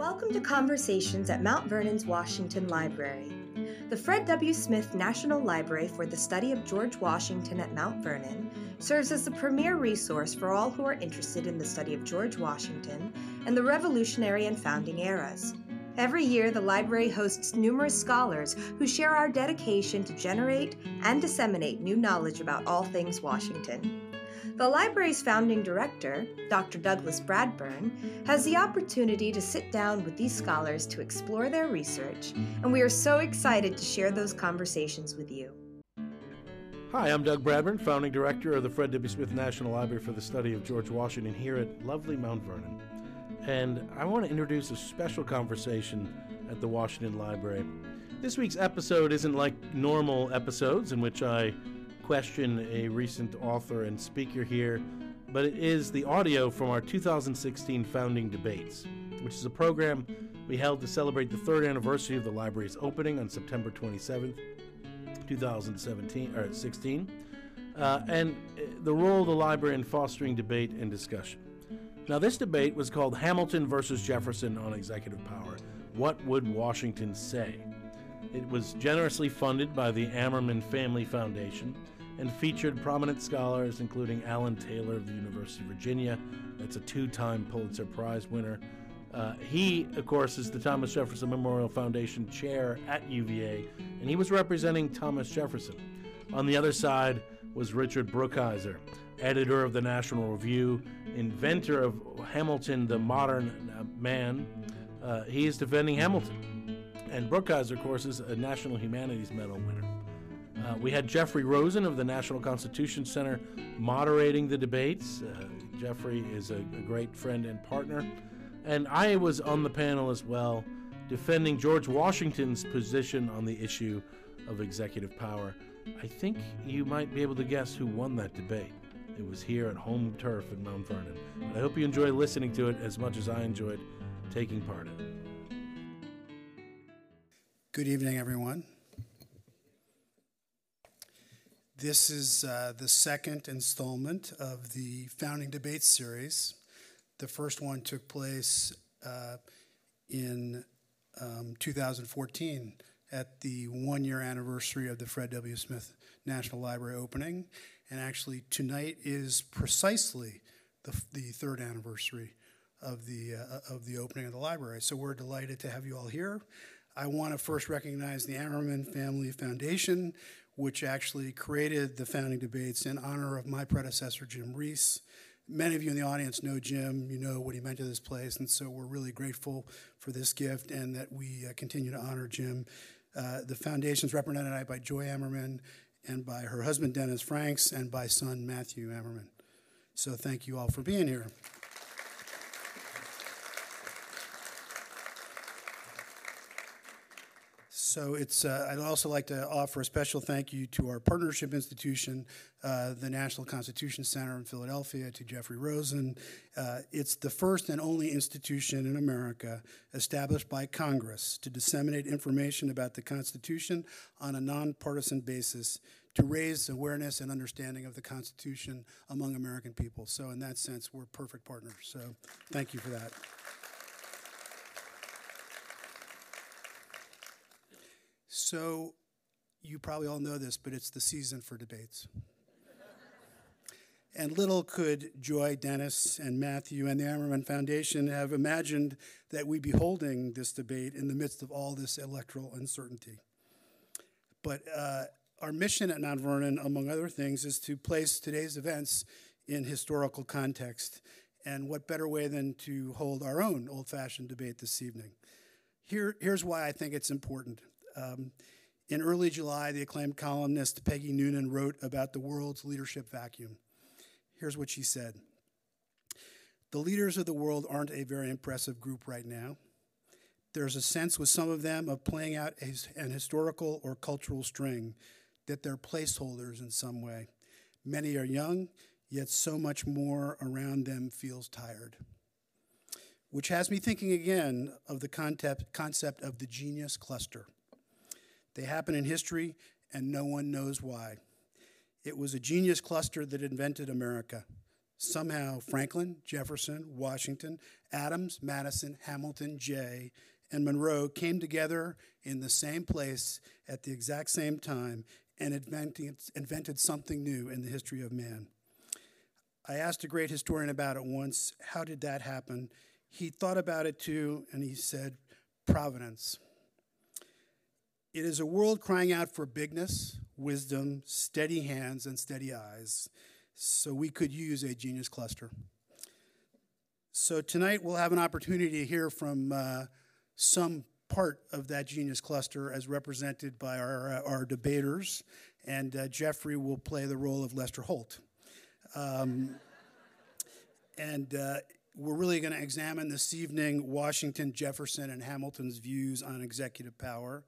Welcome to Conversations at Mount Vernon's Washington Library. The Fred W. Smith National Library for the Study of George Washington at Mount Vernon serves as the premier resource for all who are interested in the study of George Washington and the Revolutionary and founding eras. Every year, the library hosts numerous scholars who share our dedication to generate and disseminate new knowledge about all things Washington. The library's founding director, Dr. Douglas Bradburn, has the opportunity to sit down with these scholars to explore their research, and we are so excited to share those conversations with you. Hi, I'm Doug Bradburn, founding director of the Fred W. Smith National Library for the Study of George Washington here at lovely Mount Vernon. And I want to introduce a special conversation at the Washington Library. This week's episode isn't like normal episodes in which I question a recent author and speaker here, but it is the audio from our 2016 founding debates, which is a program we held to celebrate the third anniversary of the library's opening on September 27th, 2017 or 16, uh, and uh, the role of the library in fostering debate and discussion. Now, this debate was called Hamilton versus Jefferson on executive power. What would Washington say? It was generously funded by the Ammerman Family Foundation and featured prominent scholars including Alan Taylor of the University of Virginia. That's a two time Pulitzer Prize winner. Uh, he, of course, is the Thomas Jefferson Memorial Foundation chair at UVA, and he was representing Thomas Jefferson. On the other side was Richard Brookhiser, editor of the National Review, inventor of Hamilton, the modern uh, man. Uh, he is defending Hamilton. And Brookhiser, of course, is a National Humanities Medal winner. Uh, we had Jeffrey Rosen of the National Constitution Center moderating the debates. Uh, Jeffrey is a, a, great friend and partner. And I was on the panel as well, defending George Washington's position on the issue of executive power. I think you might be able to guess who won that debate. It was here at home turf in Mount Vernon. And I hope you enjoy listening to it as much as I enjoyed taking part in it. Good evening, everyone. This is uh, the second installment of the Founding Debates series. The first one took place uh, in um, 2014 at the one year anniversary of the Fred W. Smith National Library opening. And actually, tonight is precisely the, the third anniversary of the, uh, of the opening of the library. So we're delighted to have you all here. I want to first recognize the Ammerman Family Foundation which actually created the founding debates in honor of my predecessor, Jim Rees. Many of you in the audience know Jim, you know what he meant to this place, and so we're really grateful for this gift and that we uh, continue to honor Jim. Uh, the foundation is represented by Joy Ammerman and by her husband, Dennis Franks, and by son, Matthew Ammerman. So thank you all for being here. So it's. Uh, I'd also like to offer a special thank you to our partnership institution, uh, the National Constitution Center in Philadelphia, to Jeffrey Rosen. Uh, it's the first and only institution in America established by Congress to disseminate information about the Constitution on a nonpartisan basis to raise awareness and understanding of the Constitution among American people. So in that sense, we're perfect partners. So thank you for that. So, you probably all know this, but it's the season for debates. and little could Joy, Dennis, and Matthew and the Ammerman Foundation have imagined that we'd be holding this debate in the midst of all this electoral uncertainty. But uh, our mission at Mount Vernon, among other things, is to place today's events in historical context. And what better way than to hold our own old fashioned debate this evening? Here, here's why I think it's important. Um, in early July, the acclaimed columnist Peggy Noonan wrote about the world's leadership vacuum. Here's what she said The leaders of the world aren't a very impressive group right now. There's a sense with some of them of playing out a, an historical or cultural string, that they're placeholders in some way. Many are young, yet so much more around them feels tired. Which has me thinking again of the concept, concept of the genius cluster. They happen in history, and no one knows why. It was a genius cluster that invented America. Somehow, Franklin, Jefferson, Washington, Adams, Madison, Hamilton, Jay, and Monroe came together in the same place at the exact same time and invented, something new in the history of man. I asked a great historian about it once how did that happen? He thought about it too, and he said, Providence. It is a world crying out for bigness, wisdom, steady hands, and steady eyes. So we could use a genius cluster. So tonight we'll have an opportunity to hear from uh, some part of that genius cluster as represented by our, uh, our debaters, and uh, Jeffrey will play the role of Lester Holt. Um, and uh, we're really going to examine this evening Washington, Jefferson, and Hamilton's views on executive power.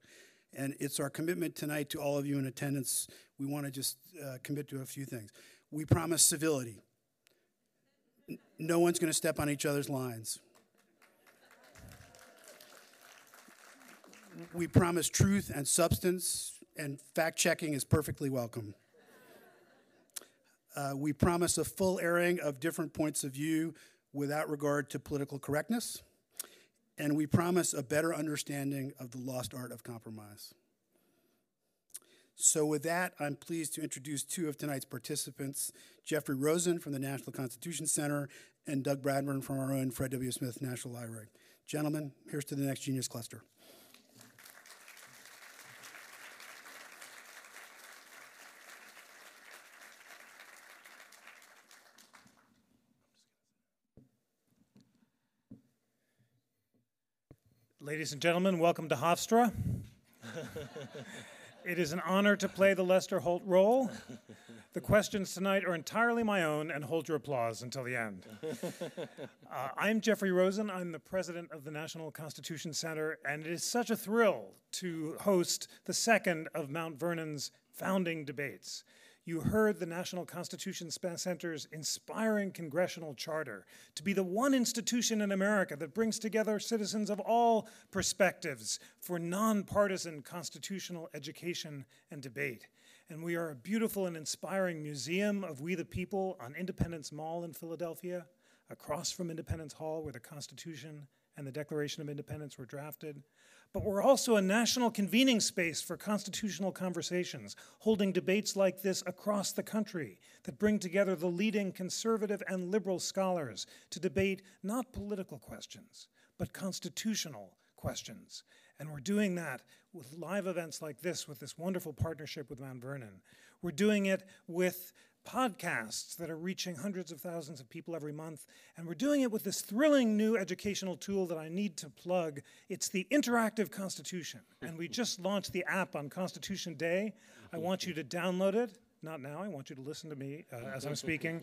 And it's our commitment tonight to all of you in attendance. We want to just uh, commit to a few things. We promise civility. No one's going to step on each other's lines. We promise truth and substance, and fact checking is perfectly welcome. Uh, we promise a full airing of different points of view without regard to political correctness. And we promise a better understanding of the lost art of compromise. So, with that, I'm pleased to introduce two of tonight's participants Jeffrey Rosen from the National Constitution Center and Doug Bradburn from our own Fred W. Smith National Library. Gentlemen, here's to the next Genius Cluster. Ladies and gentlemen, welcome to Hofstra. it is an honor to play the Lester Holt role. The questions tonight are entirely my own, and hold your applause until the end. Uh, I'm Jeffrey Rosen. I'm the president of the National Constitution Center, and it is such a thrill to host the second of Mount Vernon's founding debates you heard the National Constitution Center's inspiring congressional charter to be the one institution in America that brings together citizens of all perspectives for nonpartisan constitutional education and debate. And we are a beautiful and inspiring museum of We the People on Independence Mall in Philadelphia, across from Independence Hall, where the Constitution and the Declaration of Independence were drafted but we're also a national convening space for constitutional conversations, holding debates like this across the country that bring together the leading conservative and liberal scholars to debate not political questions, but constitutional questions. And we're doing that with live events like this, with this wonderful partnership with Mount Vernon. We're doing it with podcasts that are reaching hundreds of thousands of people every month. And we're doing it with this thrilling new educational tool that I need to plug. It's the Interactive Constitution. And we just launched the app on Constitution Day. I want you to download it not now, I want you to listen to me uh, as I'm speaking.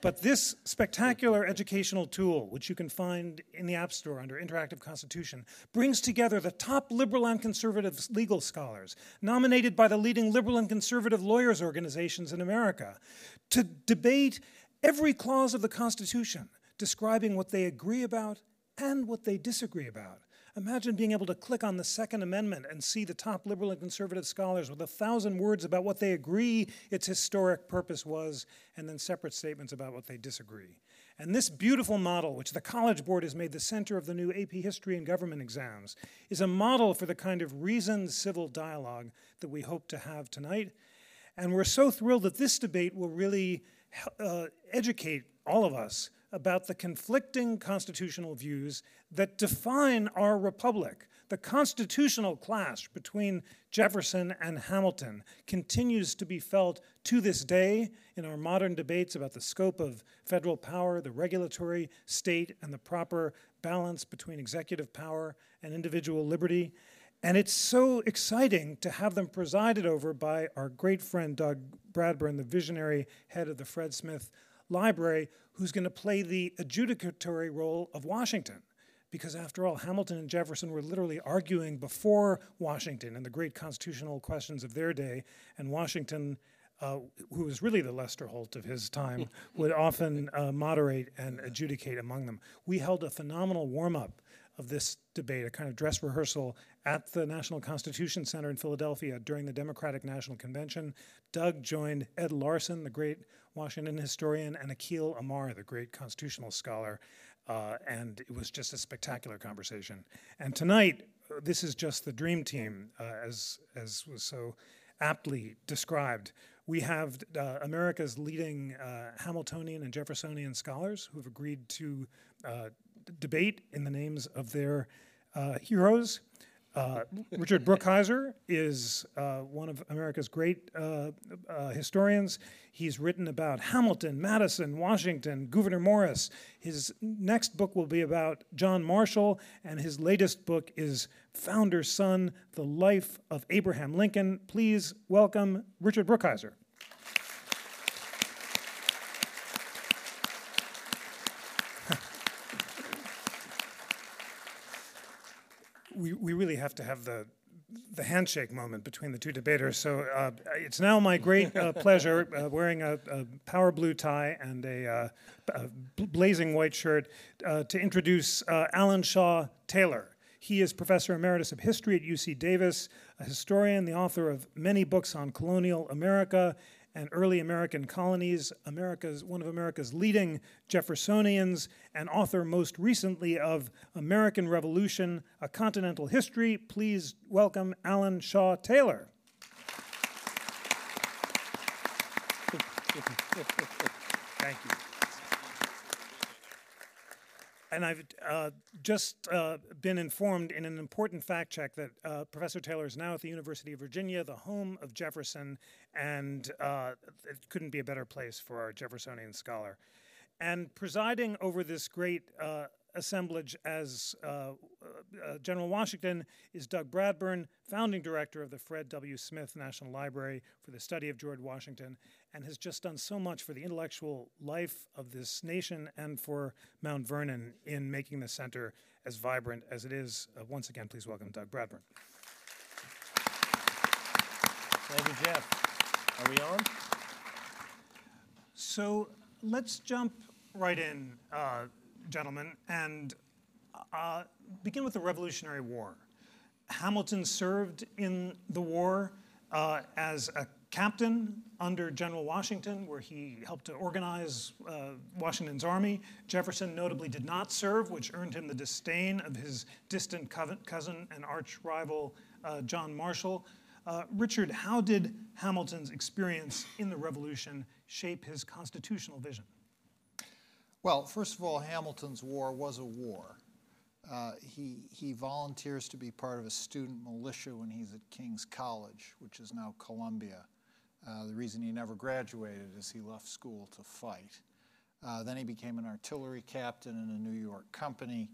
But this spectacular educational tool, which you can find in the App Store under Interactive Constitution, brings together the top liberal and conservative legal scholars, nominated by the leading liberal and conservative lawyers organizations in America, to debate every clause of the Constitution, describing what they agree about and what they disagree about. Imagine being able to click on the Second Amendment and see the top liberal and conservative scholars with a thousand words about what they agree its historic purpose was, and then separate statements about what they disagree. And this beautiful model, which the College Board has made the center of the new AP History and Government exams, is a model for the kind of reasoned civil dialogue that we hope to have tonight. And we're so thrilled that this debate will really uh, educate all of us about the conflicting constitutional views that define our republic. The constitutional clash between Jefferson and Hamilton continues to be felt to this day in our modern debates about the scope of federal power, the regulatory state, and the proper balance between executive power and individual liberty. And it's so exciting to have them presided over by our great friend Doug Bradburn, the visionary head of the Fred Smith Library, who's going to play the adjudicatory role of Washington. Because after all, Hamilton and Jefferson were literally arguing before Washington in the great constitutional questions of their day, and Washington, uh, who was really the Lester Holt of his time, would often uh, moderate and adjudicate among them. We held a phenomenal warm up of this debate, a kind of dress rehearsal at the National Constitution Center in Philadelphia during the Democratic National Convention. Doug joined Ed Larson, the great Washington historian, and Akhil Amar, the great constitutional scholar. Uh, and it was just a spectacular conversation. And tonight, uh, this is just the dream team, uh, as, as was so aptly described. We have uh, America's leading uh, Hamiltonian and Jeffersonian scholars who have agreed to uh, debate in the names of their heroes. Uh, Richard Brookhiser is uh, one of America's great uh, uh, historians. He's written about Hamilton, Madison, Washington, Gouverneur Morris. His next book will be about John Marshall, and his latest book is Founder's Son The Life of Abraham Lincoln. Please welcome Richard Brookhiser. We, really have to have the the handshake moment between the two debaters. So uh, it's now my great uh, pleasure, uh, wearing a, a, power blue tie and a, uh, a blazing white shirt, uh, to introduce uh, Alan Shaw Taylor. He is professor emeritus of history at UC Davis, a historian, the author of many books on colonial America and early American colonies, America's, one of America's leading Jeffersonians, and author most recently of American Revolution, A Continental History. Please welcome Alan Shaw Taylor. Thank you. And I've uh, just uh, been informed in an important fact check that uh, Professor Taylor is now at the University of Virginia, the home of Jefferson, and uh, it couldn't be a better place for our Jeffersonian scholar. And presiding over this great uh, assemblage as uh, uh, General Washington is Doug Bradburn, founding director of the Fred W. Smith National Library for the study of George Washington, and has just done so much for the intellectual life of this nation and for Mount Vernon in making the center as vibrant as it is. Uh, once again, please welcome Doug Bradburn. Thank you, Jeff. Are we on? So let's jump right in. Gentlemen, and uh, begin with the Revolutionary War. Hamilton served in the war uh, as a captain under General Washington, where he helped to organize uh, Washington's army. Jefferson notably did not serve, which earned him the disdain of his distant cousin and arch rival, uh, John Marshall. Uh, Richard, how did Hamilton's experience in the Revolution shape his constitutional vision? Well, first of all, Hamilton's war was a war. Uh, he, he volunteers to be part of a student militia when he's at King's College, which is now Columbia. Uh, the reason he never graduated is he left school to fight. Uh, then he became an artillery captain in a New York company.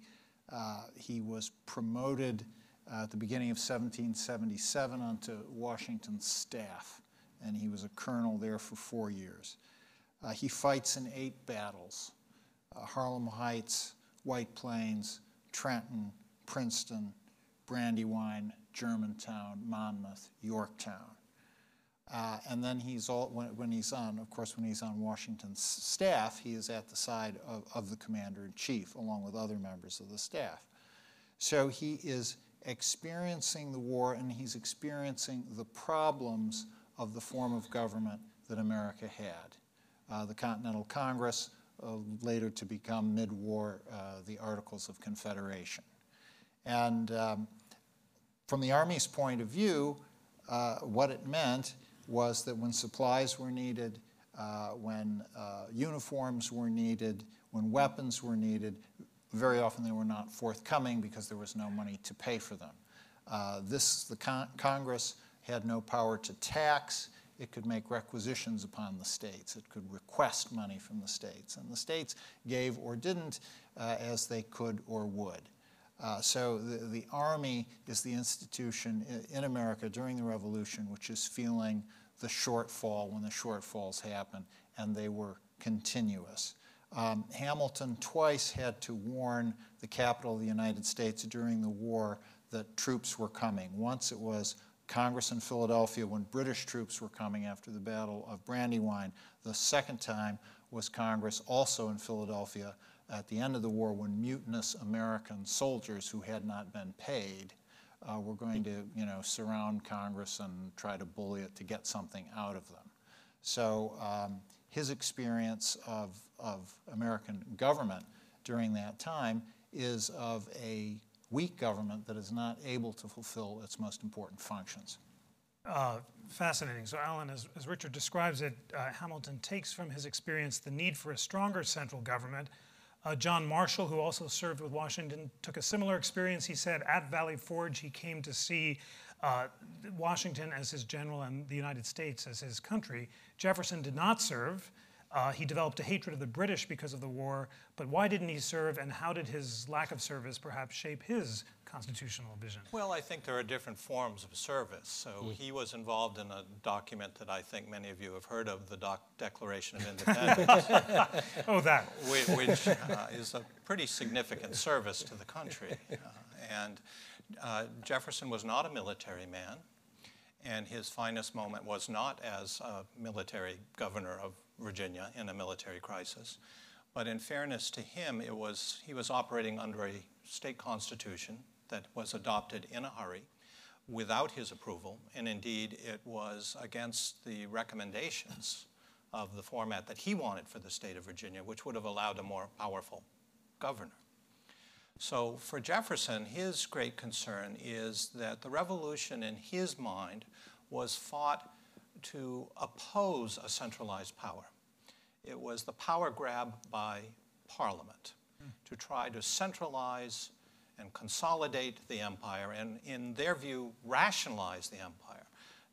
Uh, he was promoted uh, at the beginning of 1777 onto Washington's staff, and he was a colonel there for four years. Uh, he fights in eight battles uh, Harlem Heights, White Plains, Trenton, Princeton, Brandywine, Germantown, Monmouth, Yorktown. Uh, and then he's all, when, when, he's on, of course, when he's on Washington's staff, he is at the side of, of the commander in chief, along with other members of the staff. So he is experiencing the war and he's experiencing the problems of the form of government that America had. Uh, the Continental Congress, later to become mid-war uh, the Articles of Confederation. And um, from the Army's point of view, uh, what it meant was that when supplies were needed, uh, when uh, uniforms were needed, when weapons were needed, very often they were not forthcoming because there was no money to pay for them. Uh, this, the con Congress had no power to tax. It could make requisitions upon the states. It could request money from the states. And the states gave or didn't uh, as they could or would. Uh, so the, the, Army is the institution in America during the Revolution which is feeling the shortfall when the shortfalls happen, and they were continuous. Um, Hamilton twice had to warn the capital of the United States during the war that troops were coming. Once it was Congress in Philadelphia when British troops were coming after the Battle of Brandywine. The second time was Congress also in Philadelphia at the end of the war when mutinous American soldiers who had not been paid uh, were going to, you know, surround Congress and try to bully it to get something out of them. So um, his experience of, of American government during that time is of a weak government that is not able to fulfill its most important functions. Uh, fascinating. So, Alan, as, as Richard describes it, uh, Hamilton takes from his experience the need for a stronger central government. Uh, John Marshall, who also served with Washington, took a similar experience. He said at Valley Forge, he came to see uh, Washington as his general and the United States as his country. Jefferson did not serve. Uh, he developed a hatred of the British because of the war, but why didn't he serve, and how did his lack of service perhaps shape his constitutional vision? Well, I think there are different forms of service. So mm. he was involved in a document that I think many of you have heard of, the Doc- Declaration of Independence. oh, that. Which, uh, is a pretty significant service to the country. Uh, and uh, Jefferson was not a military man, and his finest moment was not as a military governor of Virginia in a military crisis. But in fairness to him, it was, he was operating under a state constitution that was adopted in a hurry without his approval, and indeed it was against the recommendations of the format that he wanted for the state of Virginia, which would have allowed a more powerful governor. So for Jefferson, his great concern is that the revolution in his mind was fought to oppose a centralized power. It was the power grab by Parliament mm. to try to centralize and consolidate the empire, and in their view, rationalize the empire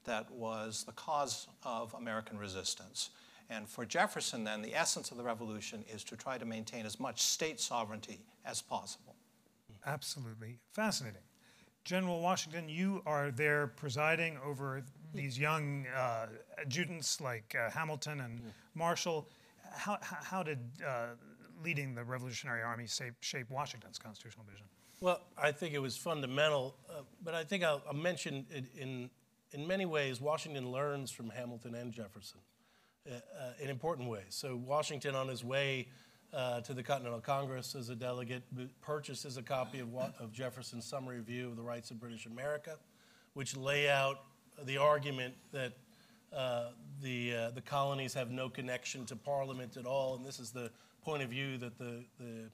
that was the cause of American resistance. And for Jefferson, then, the essence of the revolution is to try to maintain as much state sovereignty as possible. Absolutely fascinating. General Washington, you are there presiding over these young uh, adjutants like uh, Hamilton and mm. Marshall. How, how did uh, leading the Revolutionary Army shape, shape, Washington's constitutional vision? Well, I think it was fundamental, uh, but I think I'll, I'll mention it in, in many ways, Washington learns from Hamilton and Jefferson uh, uh, in important ways. So, Washington, on his way uh, to the Continental Congress as a delegate, purchases a copy of, of Jefferson's summary view of the rights of British America, which lay out the argument that uh, the, uh, the colonies have no connection to Parliament at all, and this is the point of view that the, the,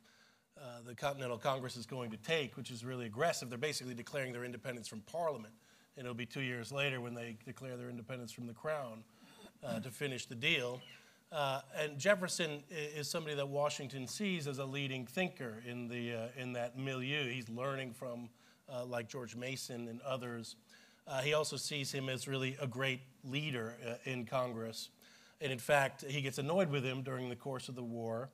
uh, the Continental Congress is going to take, which is really aggressive. They're basically declaring their independence from Parliament, and it'll be two years later when they declare their independence from the Crown uh, to finish the deal. Uh, and Jefferson is somebody that Washington sees as a leading thinker in, the, uh, in that milieu. He's learning from, like George Mason and others. Uh, he also sees him as really a great leader uh, in Congress. And in fact, he gets annoyed with him during the course of the war.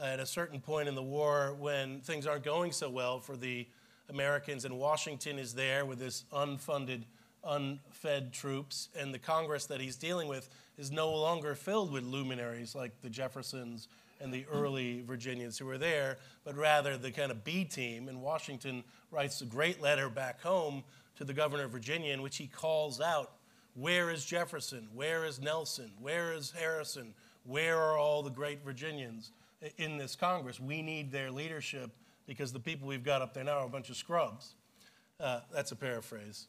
at a certain point in the war, when things aren't going so well for the Americans, and Washington is there with his unfunded unfed troops, and the Congress that he's dealing with is no longer filled with luminaries like the Jeffersons and the early Virginians who were there, but rather the kind of B team. And Washington writes a great letter back home to the governor of Virginia in which he calls out where is Jefferson? Where is Nelson? Where is Harrison? Where are all the great Virginians in this Congress? We need their leadership because the people we've got up there now are a bunch of scrubs. Uh, that's a paraphrase.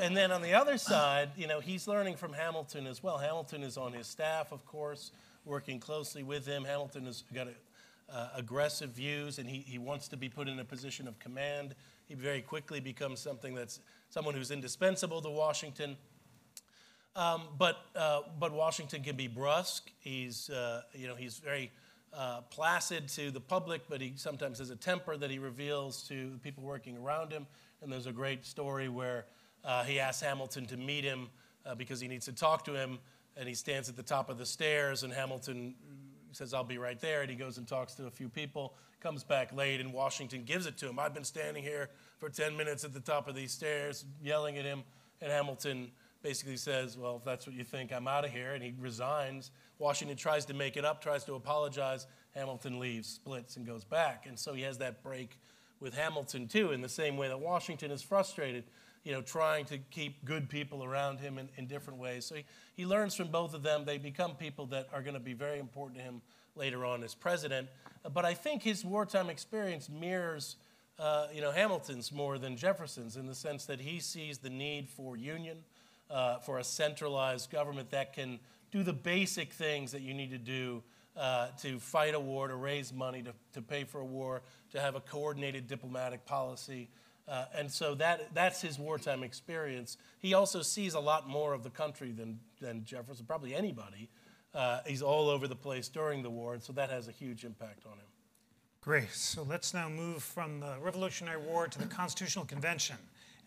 and then on the other side, you know, he's learning from Hamilton as well. Hamilton is on his staff, of course, working closely with him. Hamilton has got a, uh, aggressive views, and he, he wants to be put in a position of command. He very quickly becomes something that's someone who's indispensable to Washington. Um, but, uh, but Washington can be brusque. He's, uh, you know, he's very uh, placid to the public, but he sometimes has a temper that he reveals to the people working around him. And there's a great story where uh, he asks Hamilton to meet him uh, because he needs to talk to him. And he stands at the top of the stairs, and Hamilton says, I'll be right there. And he goes and talks to a few people, comes back late, and Washington gives it to him. I've been standing here for 10 minutes at the top of these stairs, yelling at him. And Hamilton basically says, Well, if that's what you think, I'm out of here. And he resigns. Washington tries to make it up, tries to apologize. Hamilton leaves, splits, and goes back. And so he has that break with Hamilton too, in the same way that Washington is frustrated, you know, trying to keep good people around him in, in different ways. So he, he learns from both of them. They become people that are going to be very important to him later on as president. But I think his wartime experience mirrors uh, you know, Hamilton's more than Jefferson's in the sense that he sees the need for union, uh, for a centralized government that can do the basic things that you need to do uh, to fight a war, to raise money, to, to pay for a war, to have a coordinated diplomatic policy. Uh, and so that, that's his wartime experience. He also sees a lot more of the country than, than Jefferson, probably anybody. Uh, he's all over the place during the war, and so that has a huge impact on him. Great. So let's now move from the Revolutionary War to the Constitutional Convention.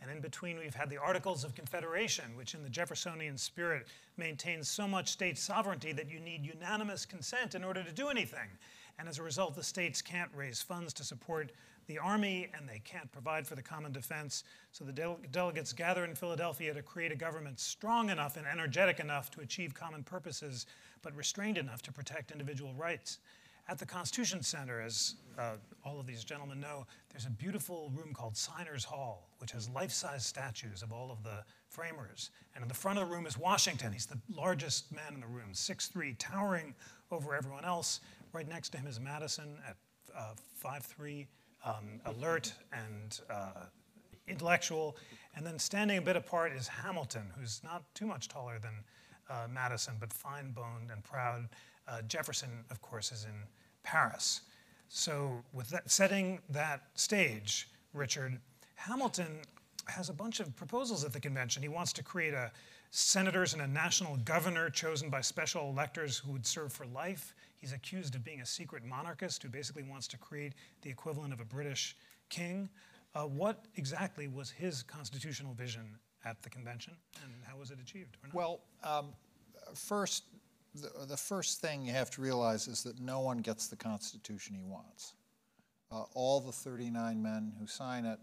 And in between, we've had the Articles of Confederation, which in the Jeffersonian spirit maintains so much state sovereignty that you need unanimous consent in order to do anything. And as a result, the states can't raise funds to support the army and they can't provide for the common defense. So the dele- delegates gather in Philadelphia to create a government strong enough and energetic enough to achieve common purposes, but restrained enough to protect individual rights. At the Constitution Center, as uh, all of these gentlemen know, there's a beautiful room called Signers Hall, which has life size statues of all of the framers. And in the front of the room is Washington. He's the largest man in the room, 6'3, towering over everyone else. Right next to him is Madison at uh, 5'3, um, alert and uh, intellectual. And then standing a bit apart is Hamilton, who's not too much taller than uh, Madison, but fine boned and proud. Uh, Jefferson, of course, is in Paris. So, with that, setting that stage, Richard, Hamilton has a bunch of proposals at the convention. He wants to create a senators and a national governor chosen by special electors who would serve for life. He's accused of being a secret monarchist who basically wants to create the equivalent of a British king. Uh, what exactly was his constitutional vision at the convention, and how was it achieved? Well, um, first, the, the, first thing you have to realize is that no one gets the Constitution he wants. Uh, all the 39 men who sign it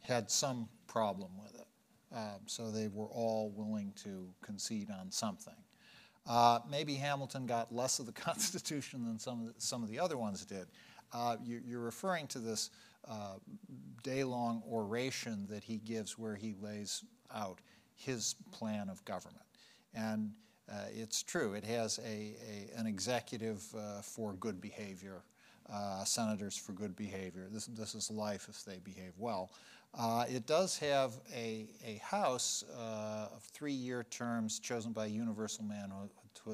had some problem with it. Um, so they were all willing to concede on something. Uh, maybe Hamilton got less of the Constitution than some of the, some of the other ones did. Uh, you, are referring to this uh, day long oration that he gives where he lays out his plan of government. And uh, it's true. It has a, a an executive uh, for good behavior, uh, senators for good behavior. This, this is life if they behave well. Uh, it does have a, a House uh, of three-year terms chosen by universal manhood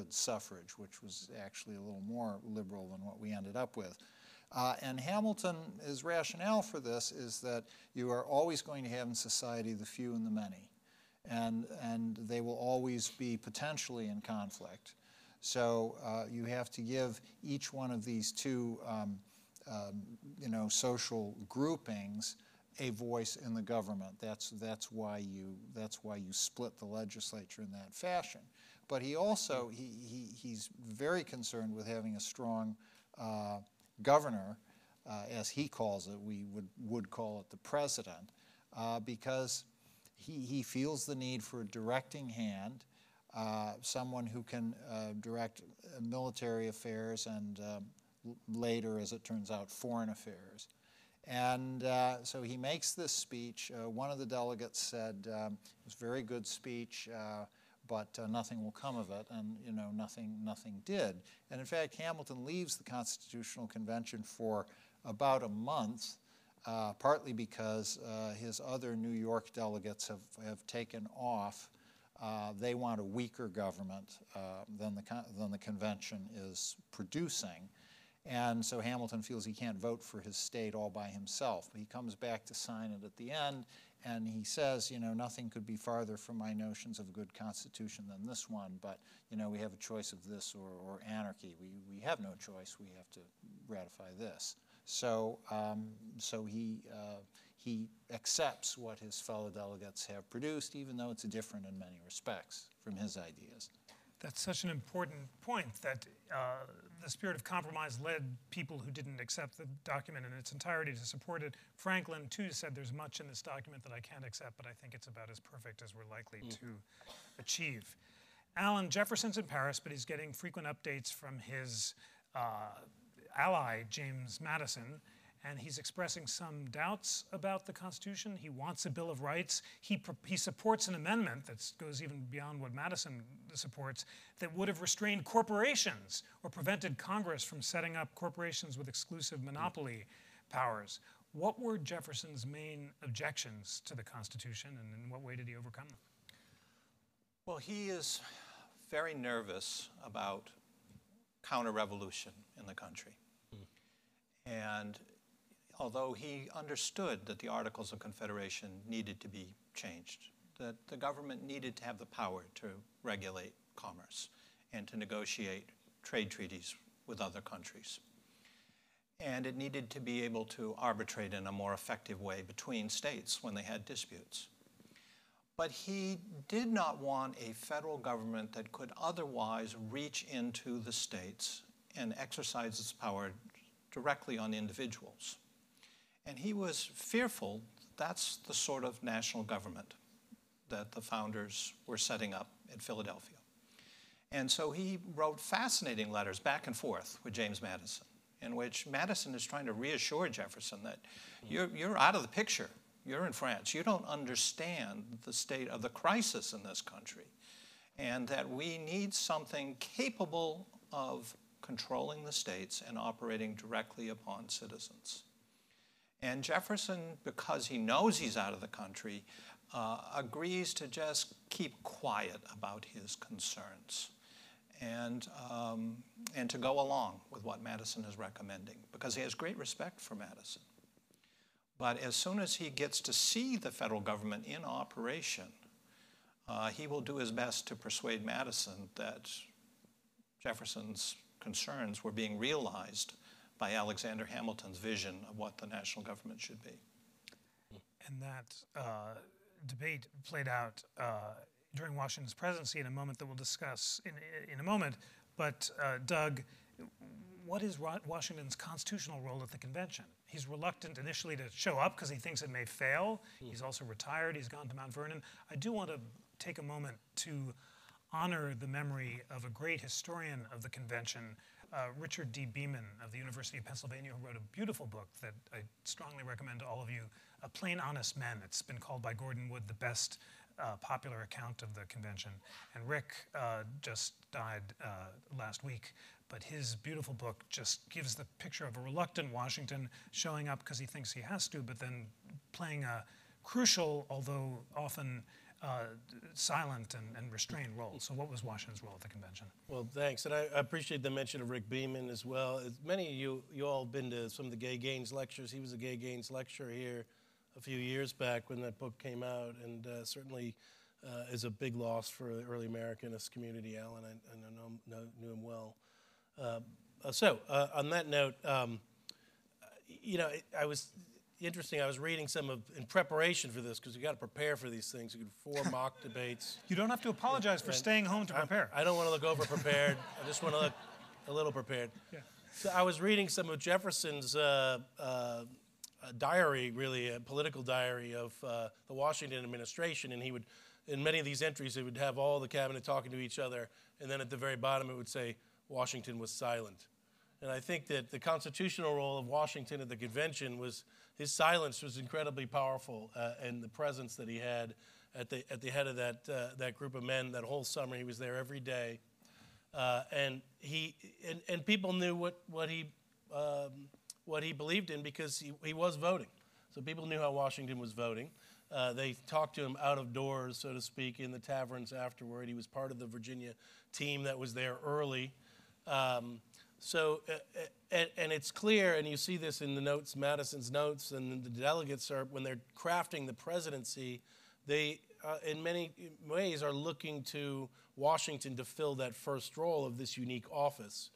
suffrage, which was actually a little more liberal than what we ended up with. Uh, and Hamilton's rationale for this is that you are always going to have in society the few and the many and, and they will always be potentially in conflict. So uh, you have to give each one of these two, um, um, you know, social groupings a voice in the government. That's, that's, why you, that's why you split the legislature in that fashion. But he also, he, he, he's very concerned with having a strong uh, governor, uh, as he calls it, we would, would call it the president, uh, because he, he feels the need for a directing hand, uh, someone who can uh, direct military affairs and um, later, as it turns out, foreign affairs. And uh, so he makes this speech. Uh, one of the delegates said, um, it was a very good speech, uh, but nothing will come of it. And, you know, nothing, nothing did. And in fact, Hamilton leaves the Constitutional Convention for about a month uh, partly because uh, his other New York delegates have, have taken off. Uh, they want a weaker government uh, than, the than the convention is producing. And so Hamilton feels he can't vote for his state all by himself. But he comes back to sign it at the end, and he says, you know, nothing could be farther from my notions of a good constitution than this one, but, you know, we have a choice of this or, or anarchy. We, we have no choice. We have to ratify this. So, um, so he, uh, he accepts what his fellow delegates have produced, even though it's different in many respects from his ideas. That's such an important point that uh, the spirit of compromise led people who didn't accept the document in its entirety to support it. Franklin, too, said there's much in this document that I can't accept, but I think it's about as perfect as we're likely mm. to achieve. Alan Jefferson's in Paris, but he's getting frequent updates from his uh, ally, James Madison, and he's expressing some doubts about the Constitution. He wants a Bill of Rights. He, he supports an amendment that goes even beyond what Madison supports that would have restrained corporations or prevented Congress from setting up corporations with exclusive monopoly powers. What were Jefferson's main objections to the Constitution, and in what way did he overcome them? Well, he is very nervous about counter revolution in the country. Hmm. And although he understood that the Articles of Confederation needed to be changed, that the government needed to have the power to regulate commerce and to negotiate trade treaties with other countries. And it needed to be able to arbitrate in a more effective way between states when they had disputes. But he did not want a federal government that could otherwise reach into the states and exercise its power directly on individuals. And he was fearful that's the sort of national government that the founders were setting up in Philadelphia. And so he wrote fascinating letters back and forth with James Madison, in which Madison is trying to reassure Jefferson that you're, you're out of the picture. You're in France. You don't understand the state of the crisis in this country, and that we need something capable of controlling the states and operating directly upon citizens. And Jefferson, because he knows he's out of the country, uh, agrees to just keep quiet about his concerns and, um, and to go along with what Madison is recommending because he has great respect for Madison. But as soon as he gets to see the federal government in operation, uh, he will do his best to persuade Madison that Jefferson's concerns were being realized by Alexander Hamilton's vision of what the national government should be. And that uh, debate played out uh, during Washington's presidency in a moment that we'll discuss in, in a moment. But, uh, Doug, what is Washington's constitutional role at the convention? He's reluctant initially to show up because he thinks it may fail. Mm. He's also retired, he's gone to Mount Vernon. I do want to take a moment to honor the memory of a great historian of the convention, uh, Richard D. Beeman of the University of Pennsylvania, who wrote a beautiful book that I strongly recommend to all of you, A Plain Honest Men. It's been called by Gordon Wood the best uh, popular account of the convention. And Rick uh, just died uh, last week, but his beautiful book just gives the picture of a reluctant Washington showing up because he thinks he has to, but then playing a crucial, although often uh, silent and, and, restrained role. So, what was Washington's role at the convention? Well, thanks, and I, appreciate the mention of Rick Beeman as well. As many of you, you all have been to some of the Gay Gaines lectures. He was a Gay Gaines lecturer here a few years back when that book came out, and uh, certainly uh, is a big loss for the early Americanist community. Alan, I, I know, know, knew him well. Uh so, uh, on that note, um, you know, I was interesting. I was reading some of in preparation for this because you got to prepare for these things. You four mock debates. You don't have to apologize for staying home to prepare. I, I don't want to look over prepared. I just want to look a little prepared. Yeah. So I was reading some of Jefferson's uh, uh, diary, really a political diary of uh, the Washington administration, and he would, in many of these entries, it would have all the cabinet talking to each other, and then at the very bottom it would say Washington was silent. And I think that the constitutional role of Washington at the convention was his silence was incredibly powerful, uh, and the presence that he had at the at the head of that uh, that group of men that whole summer. He was there every day, uh, and he and, and people knew what what he um, what he believed in because he, he was voting. So people knew how Washington was voting. Uh, they talked to him out of doors, so to speak, in the taverns afterward. He was part of the Virginia team that was there early. Um, so, uh, uh, and, and, it's clear, and you see this in the notes, Madison's notes, and the delegates are, when they're crafting the presidency, they, uh, in many ways, are looking to Washington to fill that first role of this unique office.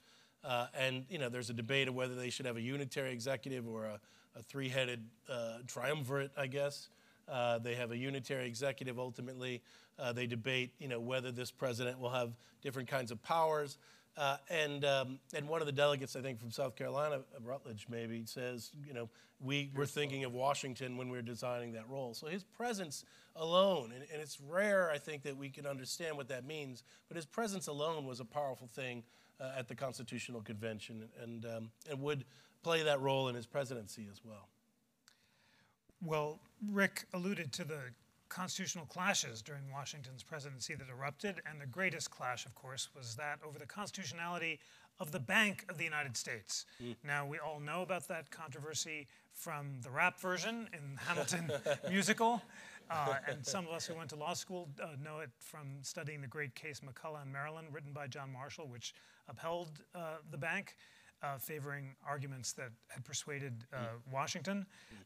Uh, and, you know, there's a debate of whether they should have a unitary executive or a, a three headed uh, triumvirate, I guess. Uh, they have a unitary executive ultimately. they debate, you know, whether this president will have different kinds of powers. Uh, and, um, and one of the delegates, I think from South Carolina, uh, Rutledge maybe, says, you know, we were thinking of Washington when we were designing that role. So his presence alone, and, and, it's rare, I think, that we can understand what that means, but his presence alone was a powerful thing uh, at the Constitutional Convention and, um, and would play that role in his presidency as well? Well, Rick alluded to the constitutional clashes during Washington's presidency that erupted, and the greatest clash, of course, was that over the constitutionality of the Bank of the United States. Mm. Now, we all know about that controversy from the rap version in Hamilton musical, uh, and some of us who went to law school uh, know it from studying the great case McCulloch in Maryland, written by John Marshall, which upheld uh, the bank uh, favoring arguments that had persuaded uh, Washington.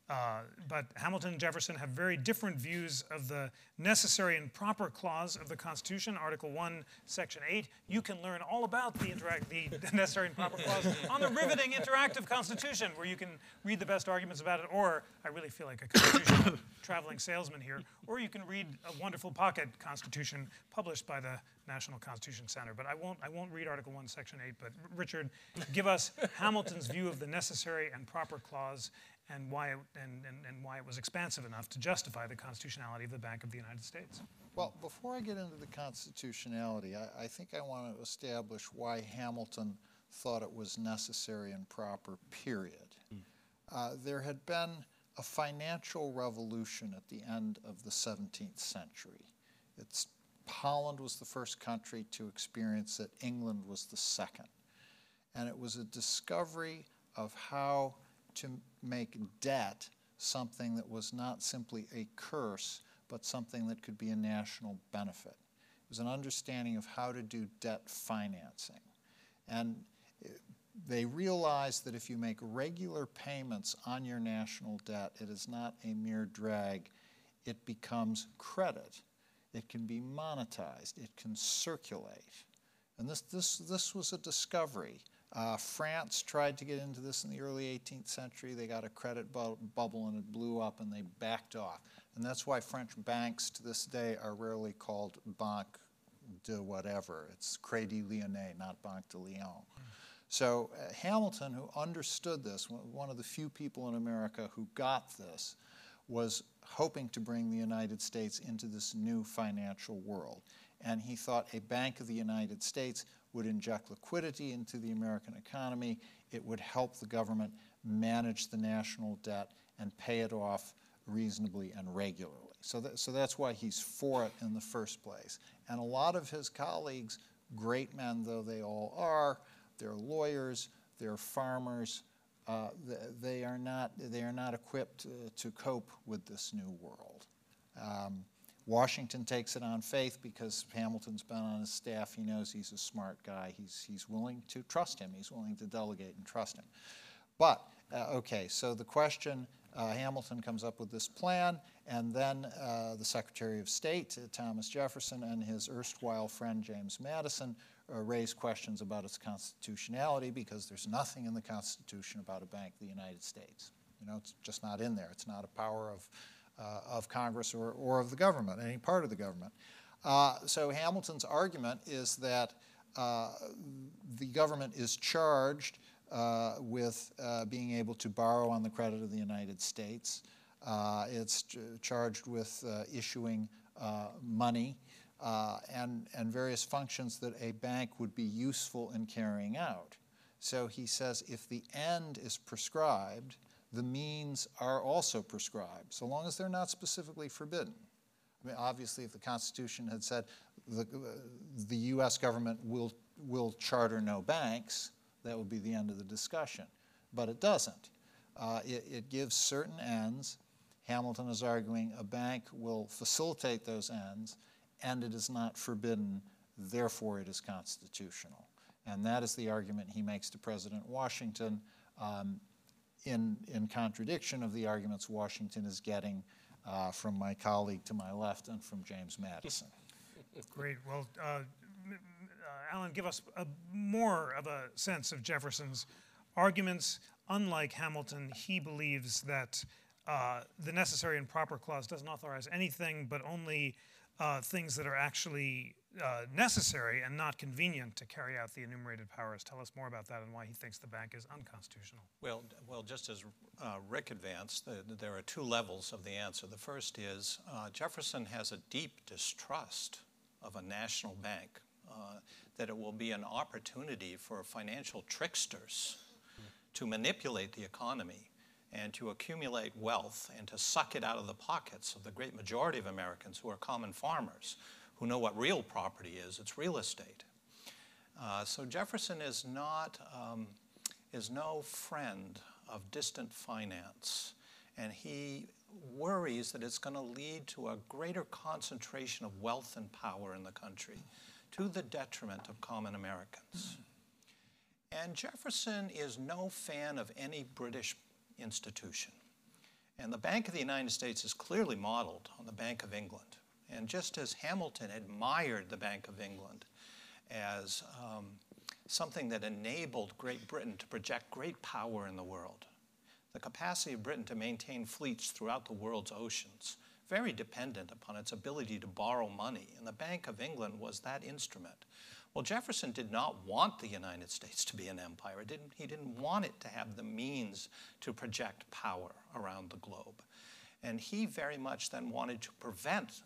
Uh, but Hamilton and Jefferson have very different views of the necessary and proper clause of the Constitution, Article 1, Section 8. You can learn all about the, interact- the necessary and proper clause on the riveting interactive Constitution, where you can read the best arguments about it, or I really feel like a Constitution traveling salesman here, or you can read a wonderful pocket Constitution published by the National Constitution Center. But I won't, I won't read Article 1, Section 8. But Richard, give us Hamilton's view of the necessary and proper clause and why, it, and, and, and why it was expansive enough to justify the constitutionality of the Bank of the United States. Well, before I get into the constitutionality, I, I think I want to establish why Hamilton thought it was necessary and proper, period. Mm. Uh, there had been a financial revolution at the end of the 17th century. It's Holland was the first country to experience it, England was the second. And it was a discovery of how to make debt something that was not simply a curse, but something that could be a national benefit. It was an understanding of how to do debt financing. And eh, they realized that if you make regular payments on your national debt, it is not a mere drag, it becomes credit. It can be monetized, it can circulate. And this, this, this was a discovery. Uh, France tried to get into this in the early 18th century. They got a credit bu- bubble and it blew up and they backed off. And that's why French banks to this day are rarely called Banque de whatever. It's Crédit Lyonnais, not Banque de Lyon. Mm. So uh, Hamilton, who understood this, one of the few people in America who got this, was hoping to bring the United States into this new financial world. And he thought a Bank of the United States would inject liquidity into the American economy. It would help the government manage the national debt and pay it off reasonably and regularly. So, that, so that's why he's for it in the first place. And a lot of his colleagues, great men though they all are, they're lawyers, they're farmers, uh, they, are not, they are not equipped uh, to cope with this new world. Um, Washington takes it on faith because Hamilton's been on his staff. He knows he's a smart guy. He's, he's willing to trust him. He's willing to delegate and trust him. But, uh, okay, so the question uh, Hamilton comes up with this plan, and then uh, the Secretary of State, uh, Thomas Jefferson, and his erstwhile friend James Madison uh, raise questions about its constitutionality because there's nothing in the Constitution about a bank of the United States. You know, it's just not in there. It's not a power of, uh, of Congress or, or of the government, any part of the government. Uh, so Hamilton's argument is that uh, the government is charged uh, with uh, being able to borrow on the credit of the United States. it's ch- charged with issuing money uh, and, and various functions that a bank would be useful in carrying out. So he says if the end is prescribed, the means are also prescribed, so long as they're not specifically forbidden. I mean, obviously, if the Constitution had said the, the U.S. government will, will charter no banks, that would be the end of the discussion. But it doesn't. Uh, it, it gives certain ends. Hamilton is arguing a bank will facilitate those ends and it is not forbidden, therefore it is constitutional. And that is the argument he makes to President Washington um, in, in contradiction of the arguments Washington is getting uh, from my colleague to my left and from James Madison. Great. Well, uh, uh, Alan, give us a, more of a sense of Jefferson's arguments. Unlike Hamilton, he believes that uh, the necessary and proper clause doesn't authorize anything but only uh, things that are actually uh, necessary and not convenient to carry out the enumerated powers. Tell us more about that and why he thinks the bank is unconstitutional. Well, well, just as uh, Rick advanced, the, there are two levels of the answer. The first is uh, Jefferson has a deep distrust of a national bank, uh, that it will be an opportunity for financial tricksters to manipulate the economy and to accumulate wealth and to suck it out of the pockets of the great majority of Americans who are common farmers, who know what real property is it's real estate. Uh, so Jefferson is not um, is no friend of distant finance, and he worries that it's going to lead to a greater concentration of wealth and power in the country to the detriment of common Americans. And Jefferson is no fan of any British institution. And the Bank of the United States is clearly modeled on the Bank of England. And just as Hamilton admired the Bank of England as um, something that enabled Great Britain to project great power in the world, the capacity of Britain to maintain fleets throughout the world's oceans, very dependent upon its ability to borrow money. And the Bank of England was that instrument. Well, Jefferson did not want the United States to be an empire. Didn't, he didn't want it to have the means to project power around the globe. And he very much then wanted to prevent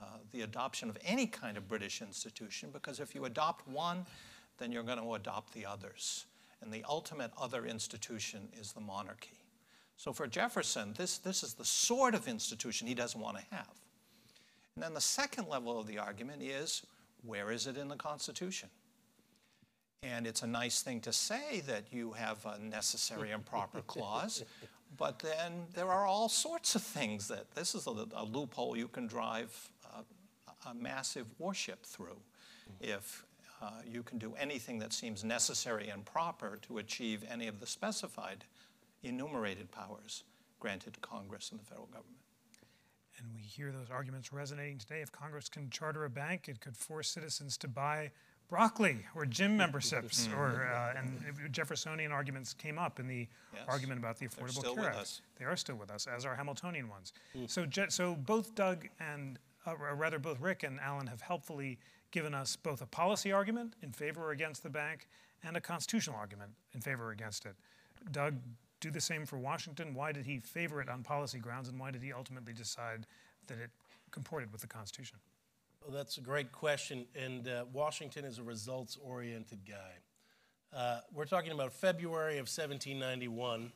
uh, the adoption of any kind of British institution because if you adopt one, then you're going to adopt the others. And the ultimate other institution is the monarchy. So for Jefferson, this, this is the sort of institution he doesn't want to have. And then the second level of the argument is where is it in the Constitution? And it's a nice thing to say that you have a necessary and proper clause, but then there are all sorts of things that this is a, a loophole you can drive a, a massive warship through if uh, you can do anything that seems necessary and proper to achieve any of the specified enumerated powers granted to Congress and the federal government. And we hear those arguments resonating today. If Congress can charter a bank, it could force citizens to buy broccoli or gym memberships. Mm-hmm. or uh, and Jeffersonian arguments came up in the yes. argument about the Affordable Care Act. They are still with us, as are Hamiltonian ones. Mm. So, so both Doug and uh, or rather both Rick and Alan have helpfully given us both a policy argument in favor or against the bank and a constitutional argument in favor or against it. Doug, do the same for Washington? Why did he favor it on policy grounds, and why did he ultimately decide that it comported with the Constitution? Well, that's a great question, and uh, Washington is a results oriented guy. Uh, we're talking about February of 1791.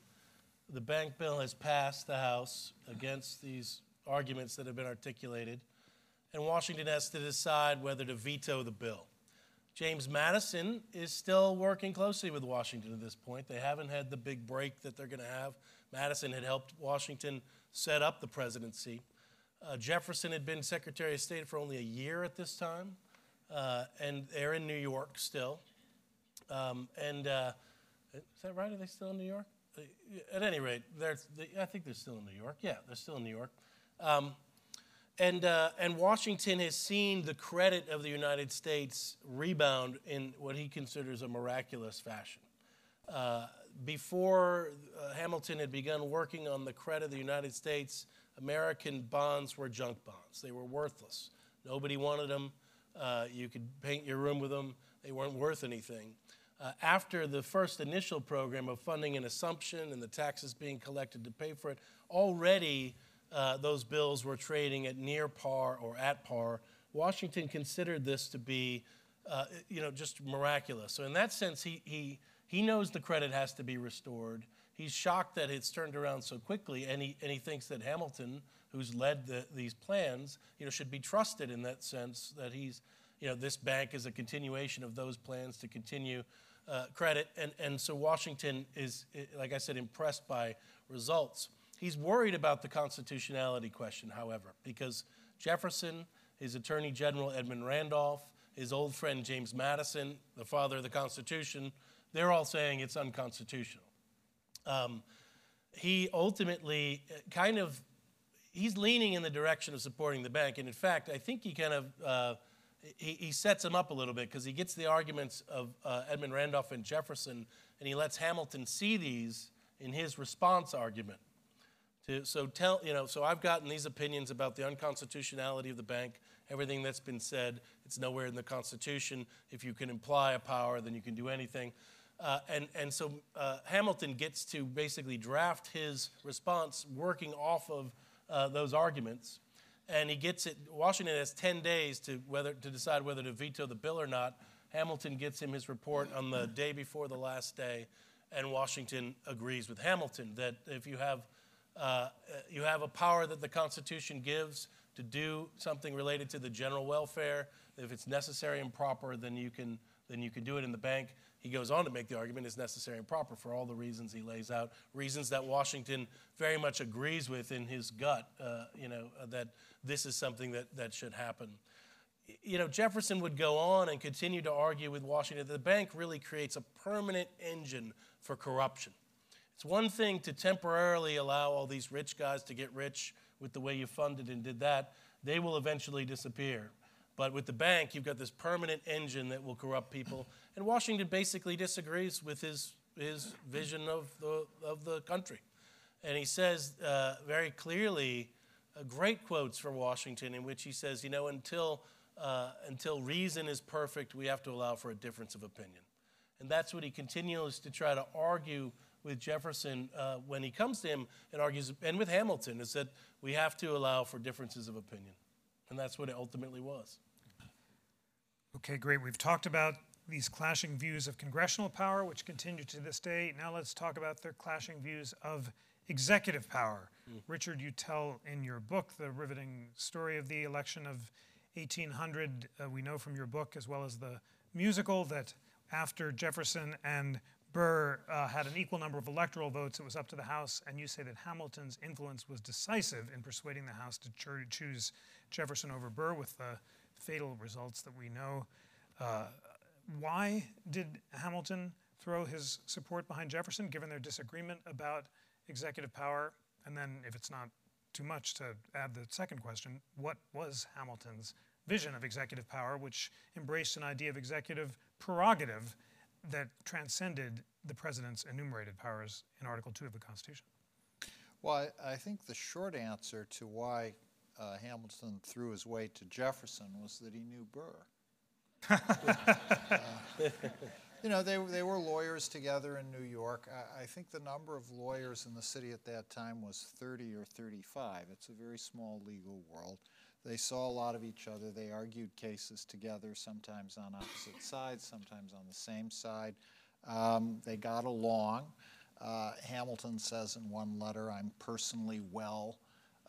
The bank bill has passed the House against these arguments that have been articulated, and Washington has to decide whether to veto the bill. James Madison is still working closely with Washington at this point. They haven't had the big break that they're going to have. Madison had helped Washington set up the presidency. Uh, Jefferson had been Secretary of State for only a year at this time, uh, and they're in New York still. Um, and uh, is that right? Are they still in New York? Uh, at any rate, they, I think they're still in New York. Yeah, they're still in New York. Um, and, uh, and Washington has seen the credit of the United States rebound in what he considers a miraculous fashion. Uh, before uh, Hamilton had begun working on the credit of the United States, American bonds were junk bonds. They were worthless. Nobody wanted them. Uh, you could paint your room with them, they weren't worth anything. Uh, after the first initial program of funding an assumption and the taxes being collected to pay for it, already uh, those bills were trading at near par or at par. Washington considered this to be, uh, you know, just miraculous. So in that sense, he, he, he knows the credit has to be restored. He's shocked that it's turned around so quickly, and he, and he thinks that Hamilton, who's led the, these plans, you know, should be trusted in that sense that he's, you know, this bank is a continuation of those plans to continue uh, credit. And, and so Washington is, like I said, impressed by results. He's worried about the constitutionality question, however, because Jefferson, his Attorney General Edmund Randolph, his old friend James Madison, the father of the Constitution, they're all saying it's unconstitutional. Um, he ultimately uh, kind of he's leaning in the direction of supporting the bank, and in fact, I think he kind of uh, he, he, sets him up a little bit because he gets the arguments of uh, Edmund Randolph and Jefferson, and he lets Hamilton see these in his response argument. To, so tell you know, so I've gotten these opinions about the unconstitutionality of the bank. Everything that's been said, it's nowhere in the Constitution. If you can imply a power, then you can do anything. Uh, and, and so uh, Hamilton gets to basically draft his response working off of uh, those arguments. And he gets it, Washington has 10 days to, whether, to decide whether to veto the bill or not. Hamilton gets him his report on the day before the last day. and Washington agrees with Hamilton that if you have uh, you have a power that the Constitution gives to do something related to the general welfare. If it's necessary and proper, then you can then you can do it in the bank. He goes on to make the argument it's necessary and proper for all the reasons he lays out, reasons that Washington very much agrees with in his gut. Uh, you know uh, that this is something that that should happen. You know Jefferson would go on and continue to argue with Washington that the bank really creates a permanent engine for corruption. It's one thing to temporarily allow all these rich guys to get rich with the way you funded and did that. They will eventually disappear. But with the bank, you've got this permanent engine that will corrupt people. And Washington basically disagrees with his, his vision of the, of the country. And he says uh, very clearly, uh, great quotes from Washington, in which he says, you know, until, uh, until reason is perfect, we have to allow for a difference of opinion. And that's what he continues to try to argue with Jefferson uh, when he comes to him and argues, and with Hamilton, is that we have to allow for differences of opinion. And that's what it ultimately was. Okay, great. We've talked about these clashing views of congressional power, which continue to this day. Now let's talk about their clashing views of executive power. Mm. Richard, you tell in your book the riveting story of the election of 1800. Uh, we know from your book, as well as the musical, that after Jefferson and Burr uh, had an equal number of electoral votes. It was up to the House, and you say that Hamilton's influence was decisive in persuading the House to choose Jefferson over Burr with the fatal results that we know. Uh, why did Hamilton throw his support behind Jefferson, given their disagreement about executive power? And then, if it's not too much to add the second question, what was Hamilton's vision of executive power, which embraced an idea of executive prerogative? That transcended the president's enumerated powers in Article 2 of the Constitution? Well, I, I think the short answer to why uh, Hamilton threw his way to Jefferson was that he knew Burr. uh, you know, they, they were lawyers together in New York. I, I, think the number of lawyers in the city at that time was 30 or 35. It's a very small legal world. They saw a lot of each other. They argued cases together, sometimes on opposite sides, sometimes on the same side. Um, they got along. Uh, Hamilton says in one letter, I'm personally well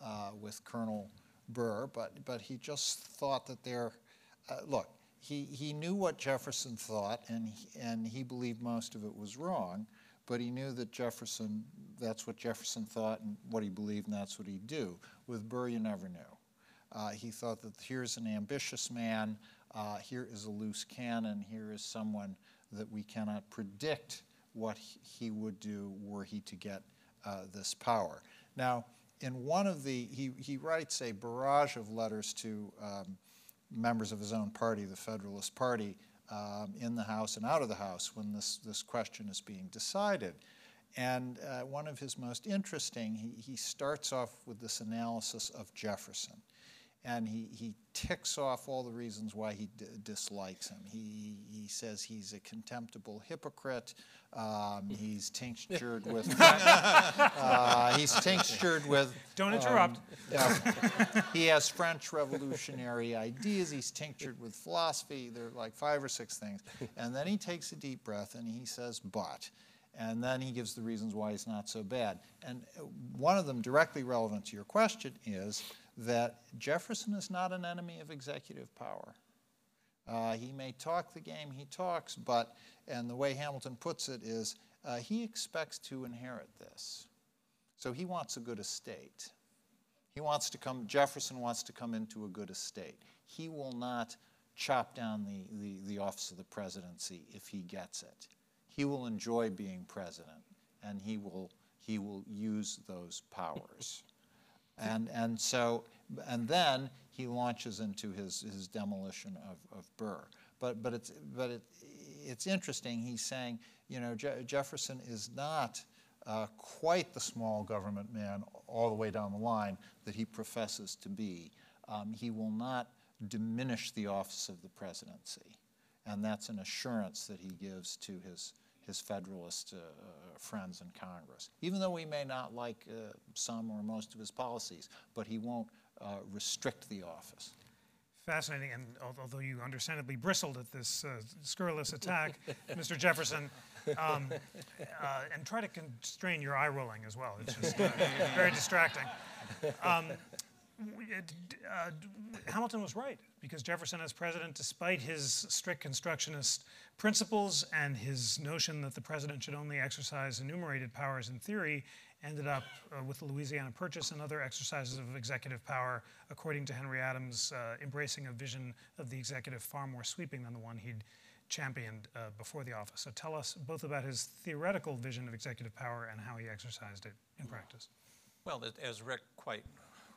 uh, with Colonel Burr, but, but he just thought that they're, uh, look, he, he knew what Jefferson thought, and he, and he believed most of it was wrong, but he knew that Jefferson, that's what Jefferson thought and what he believed, and that's what he'd do. With Burr, you never knew. Uh, he thought that here's an ambitious man, uh, here is a loose cannon, here is someone that we cannot predict what he would do were he to get uh, this power. Now, in one of the, he, he writes a barrage of letters to um, members of his own party, the Federalist Party, um, in the House and out of the House when this, this question is being decided. And uh, one of his most interesting, he, he starts off with this analysis of Jefferson and he, he ticks off all the reasons why he d- dislikes him. He, he says he's a contemptible hypocrite. Um, he's tinctured with. uh, he's tinctured with. Don't interrupt. Um, uh, he has French revolutionary ideas. He's tinctured with philosophy. There are like five or six things, and then he takes a deep breath and he says, "But." And then he gives the reasons why he's not so bad. And uh, one of them, directly relevant to your question, is that Jefferson is not an enemy of executive power. Uh, he may talk the game he talks, but, and the way Hamilton puts it is, uh, he expects to inherit this. So he wants a good estate. He wants to come, Jefferson wants to come into a good estate. He will not chop down the, the, the office of the presidency if he gets it. He will enjoy being president, and he will, he will use those powers. And, and so, and then he launches into his, his demolition of, of Burr. But, but, it's, but it, it's interesting, he's saying, you know, Je- Jefferson is not uh, quite the small government man all the way down the line that he professes to be. Um, he will not diminish the office of the presidency. And that's an assurance that he gives to his, his Federalist uh, friends in Congress, even though we may not like uh, some or most of his policies, but he won't uh, restrict the office. Fascinating, and although you understandably bristled at this uh, scurrilous attack, Mr. Jefferson, um, uh, and try to constrain your eye rolling as well. It's just uh, very distracting. Um, uh, Hamilton was right because Jefferson, as president, despite his strict constructionist principles and his notion that the president should only exercise enumerated powers in theory, ended up uh, with the Louisiana Purchase and other exercises of executive power, according to Henry Adams, uh, embracing a vision of the executive far more sweeping than the one he'd championed uh, before the office. So tell us both about his theoretical vision of executive power and how he exercised it in practice. Well, as Rick quite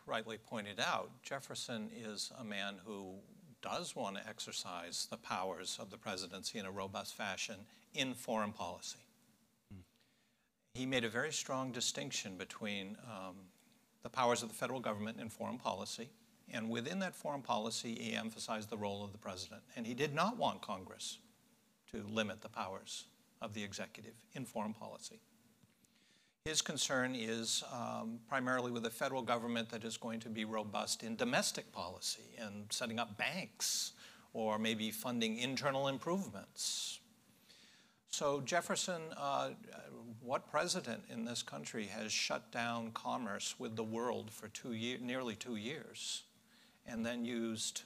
rightly pointed out, Jefferson is a man who does want to exercise the powers of the presidency in a robust fashion in foreign policy. He made a very strong distinction between um, the powers of the federal government in foreign policy, and within that foreign policy, he emphasized the role of the president. And he did not want Congress to limit the powers of the executive in foreign policy. His concern is um, primarily with a federal government that is going to be robust in domestic policy and setting up banks or maybe funding internal improvements. So, Jefferson, uh, what president in this country has shut down commerce with the world for two year, nearly two years and then used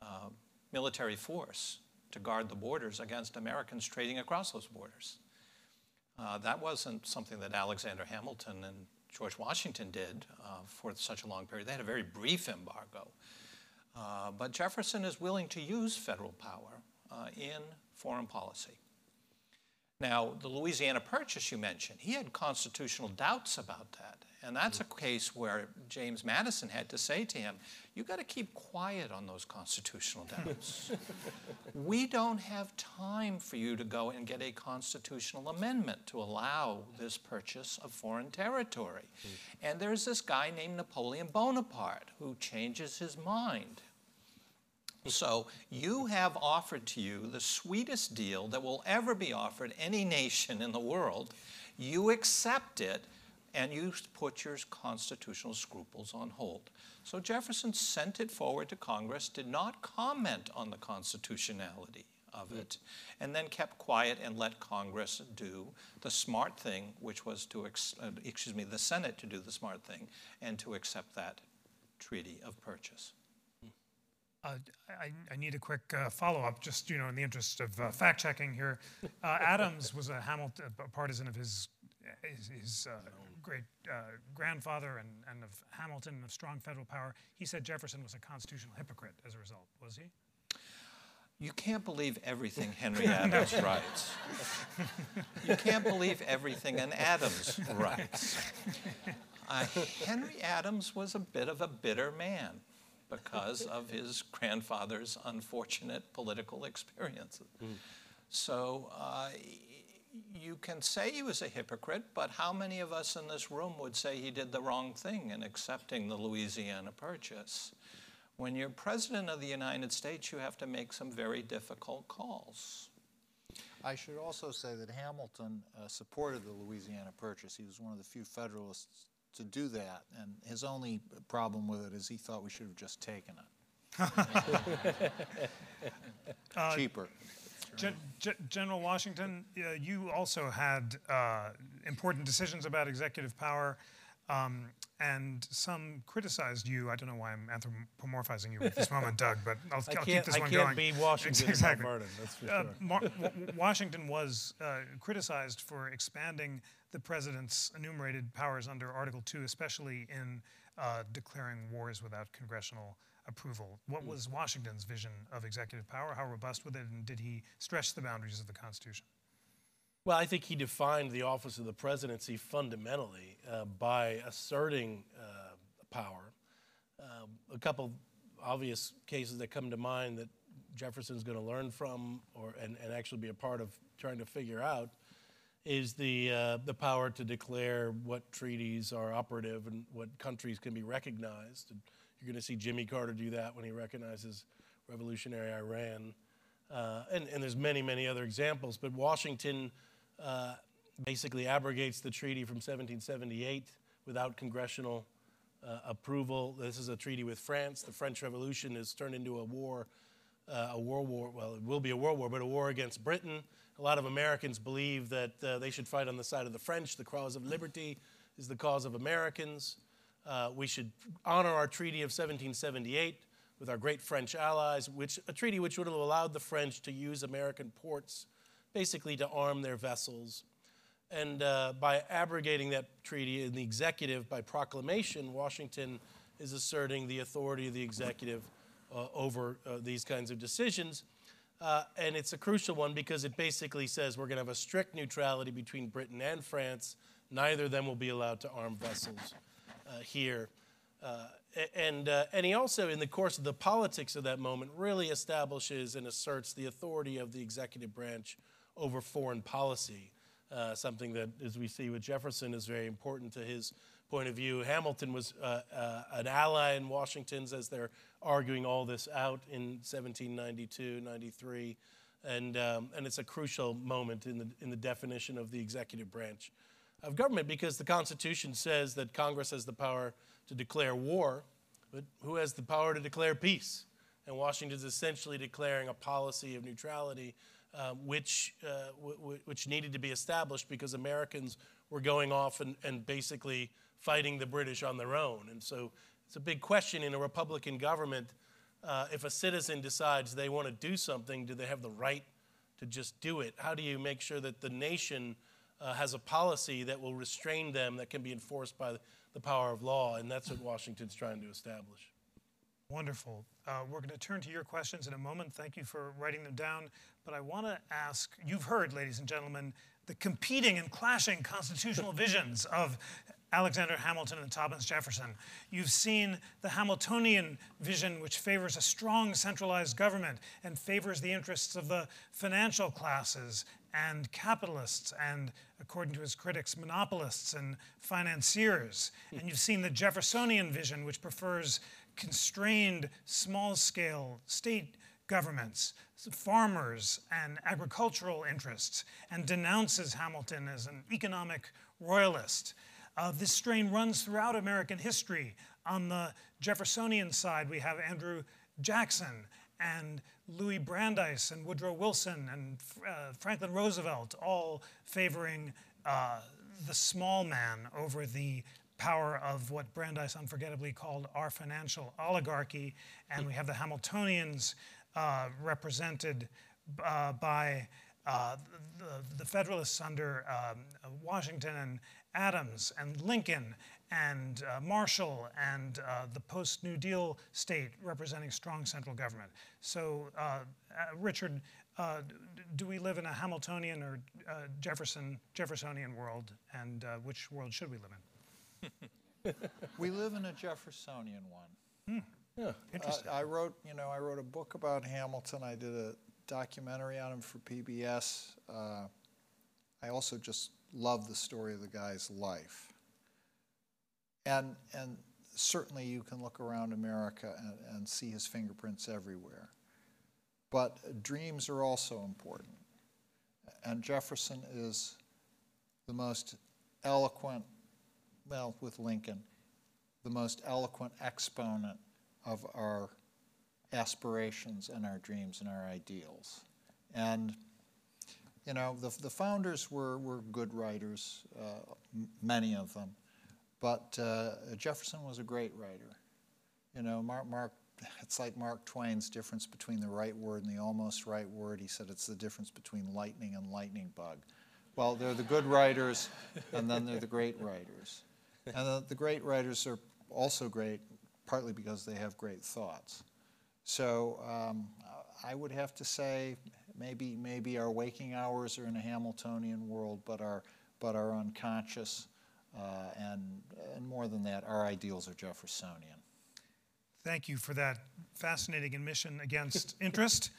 uh, military force to guard the borders against Americans trading across those borders? Uh, that wasn't something that Alexander Hamilton and George Washington did uh, for such a long period. They had a very brief embargo. Uh, but Jefferson is willing to use federal power uh, in foreign policy. Now, the Louisiana Purchase you mentioned, he had constitutional doubts about that. And that's a case where James Madison had to say to him, You've got to keep quiet on those constitutional doubts. we don't have time for you to go and get a constitutional amendment to allow this purchase of foreign territory. Mm. And there's this guy named Napoleon Bonaparte who changes his mind. So you have offered to you the sweetest deal that will ever be offered any nation in the world. You accept it and you put your constitutional scruples on hold. So Jefferson sent it forward to Congress, did not comment on the constitutionality of it, and then kept quiet and let Congress do the smart thing, which was to, ex- uh, excuse me, the Senate to do the smart thing and to accept that treaty of purchase. Uh, I, I, need a quick uh, follow-up, just you know, in the interest of uh, fact-checking here. Uh, Adams was a Hamilton a partisan of his his, his uh, great uh, grandfather and, and of Hamilton and of strong federal power. He said Jefferson was a constitutional hypocrite as a result. Was he? You can't believe everything Henry Adams writes. You can't believe everything an Adams writes. Uh, Henry Adams was a bit of a bitter man because of his grandfather's unfortunate political experiences. Mm. So uh, you can say he was a hypocrite, but how many of us in this room would say he did the wrong thing in accepting the Louisiana Purchase? When you're President of the United States, you have to make some very difficult calls. I should also say that Hamilton uh, supported the Louisiana Purchase. He was one of the few Federalists to do that, and his only problem with it is he thought we should have just taken it. uh, Cheaper. Gen- General Washington, uh, you also had uh, important decisions about executive power, um, and some criticized you. I don't know why I'm anthropomorphizing you at this moment, Doug, but I'll, I'll keep this I one going. I can't be Washington exactly. Martin, that's for uh, sure. Washington was uh, criticized for expanding the president's enumerated powers under Article 2, especially in uh, declaring wars without congressional approval. What hmm. was Washington's vision of executive power? How robust was it, and did he stretch the boundaries of the Constitution? Well, I think he defined the office of the presidency fundamentally uh, by asserting uh, power. Uh, a couple obvious cases that come to mind that Jefferson's going to learn from or, and, and actually be a part of trying to figure out is the, uh, the power to declare what treaties are operative and what countries can be recognized. And, you're going to see Jimmy Carter do that when he recognizes revolutionary Iran. Uh, and, and, there's many, many other examples. But Washington uh, basically abrogates the treaty from 1778 without congressional uh, approval. This is a treaty with France. The French Revolution has turned into a war uh, a world war. Well, it will be a world war, but a war against Britain. A lot of Americans believe that uh, they should fight on the side of the French. The cause of liberty is the cause of Americans. Uh, we should honor our treaty of 1778 with our great French allies, which a treaty which would have allowed the French to use American ports, basically to arm their vessels. And uh, by abrogating that treaty in the executive by proclamation, Washington is asserting the authority of the executive uh, over uh, these kinds of decisions. Uh, and it's a crucial one because it basically says we're going to have a strict neutrality between Britain and France. Neither of them will be allowed to arm vessels here. Uh, and, uh, and he also, in the course of the politics of that moment, really establishes and asserts the authority of the executive branch over foreign policy, uh, something that, as we see with Jefferson, is very important to his point of view. Hamilton was uh, uh, an ally in Washington's as they're arguing all this out in 1792, 93. And, um, and it's a crucial moment in the, in the definition of the executive branch of government because the Constitution says that Congress has the power to declare war, but who has the power to declare peace? And Washington is essentially declaring a policy of neutrality, uh, which, uh, which needed to be established because Americans were going off and, and basically fighting the British on their own. And so it's a big question in a Republican government. Uh, if a citizen decides they want to do something, do they have the right to just do it? How do you make sure that the nation uh, has a policy that will restrain them that can be enforced by the power of law, and that's what Washington's trying to establish. Wonderful. Uh, we're going to turn to your questions in a moment. Thank you for writing them down. But I want to ask you've heard, ladies and gentlemen, the competing and clashing constitutional visions of Alexander Hamilton and Thomas Jefferson. You've seen the Hamiltonian vision, which favors a strong centralized government and favors the interests of the financial classes and capitalists and, according to his critics, monopolists and financiers. And you've seen the Jeffersonian vision, which prefers constrained, small scale state governments, farmers, and agricultural interests, and denounces Hamilton as an economic royalist. Uh, this strain runs throughout American history. On the Jeffersonian side, we have Andrew Jackson and Louis Brandeis and Woodrow Wilson and uh, Franklin Roosevelt, all favoring uh, the small man over the power of what Brandeis unforgettably called our financial oligarchy. And we have the Hamiltonians uh, represented uh, by uh, the, the, Federalists under um, Washington and Adams and Lincoln and uh, Marshall and uh, the post New Deal state representing strong central government. So, uh, uh Richard, uh, do we live in a Hamiltonian or uh, Jefferson Jeffersonian world, and which world should we live in? we live in a Jeffersonian one. Hmm. Yeah, interesting. I wrote, you know, I wrote a book about Hamilton. I did a documentary on him for PBS. I also just love the story of the guy's life. And, and certainly you can look around America and, and see his fingerprints everywhere. But dreams are also important. And Jefferson is the most eloquent, well, with Lincoln, the most eloquent exponent of our aspirations and our dreams and our ideals. And, you know, the, the founders were, were good writers, uh, many of them. But uh, Jefferson was a great writer. You know, Mark, Mark, it's like Mark Twain's difference between the right word and the almost right word. He said it's the difference between lightning and lightning bug. Well, they're the good writers, and then they're the great writers. And the, the great writers are also great, partly because they have great thoughts. So um, I would have to say maybe maybe our waking hours are in a Hamiltonian world, but our but our unconscious uh, and, and more than that, our ideals are Jeffersonian. Thank you for that fascinating admission against interest.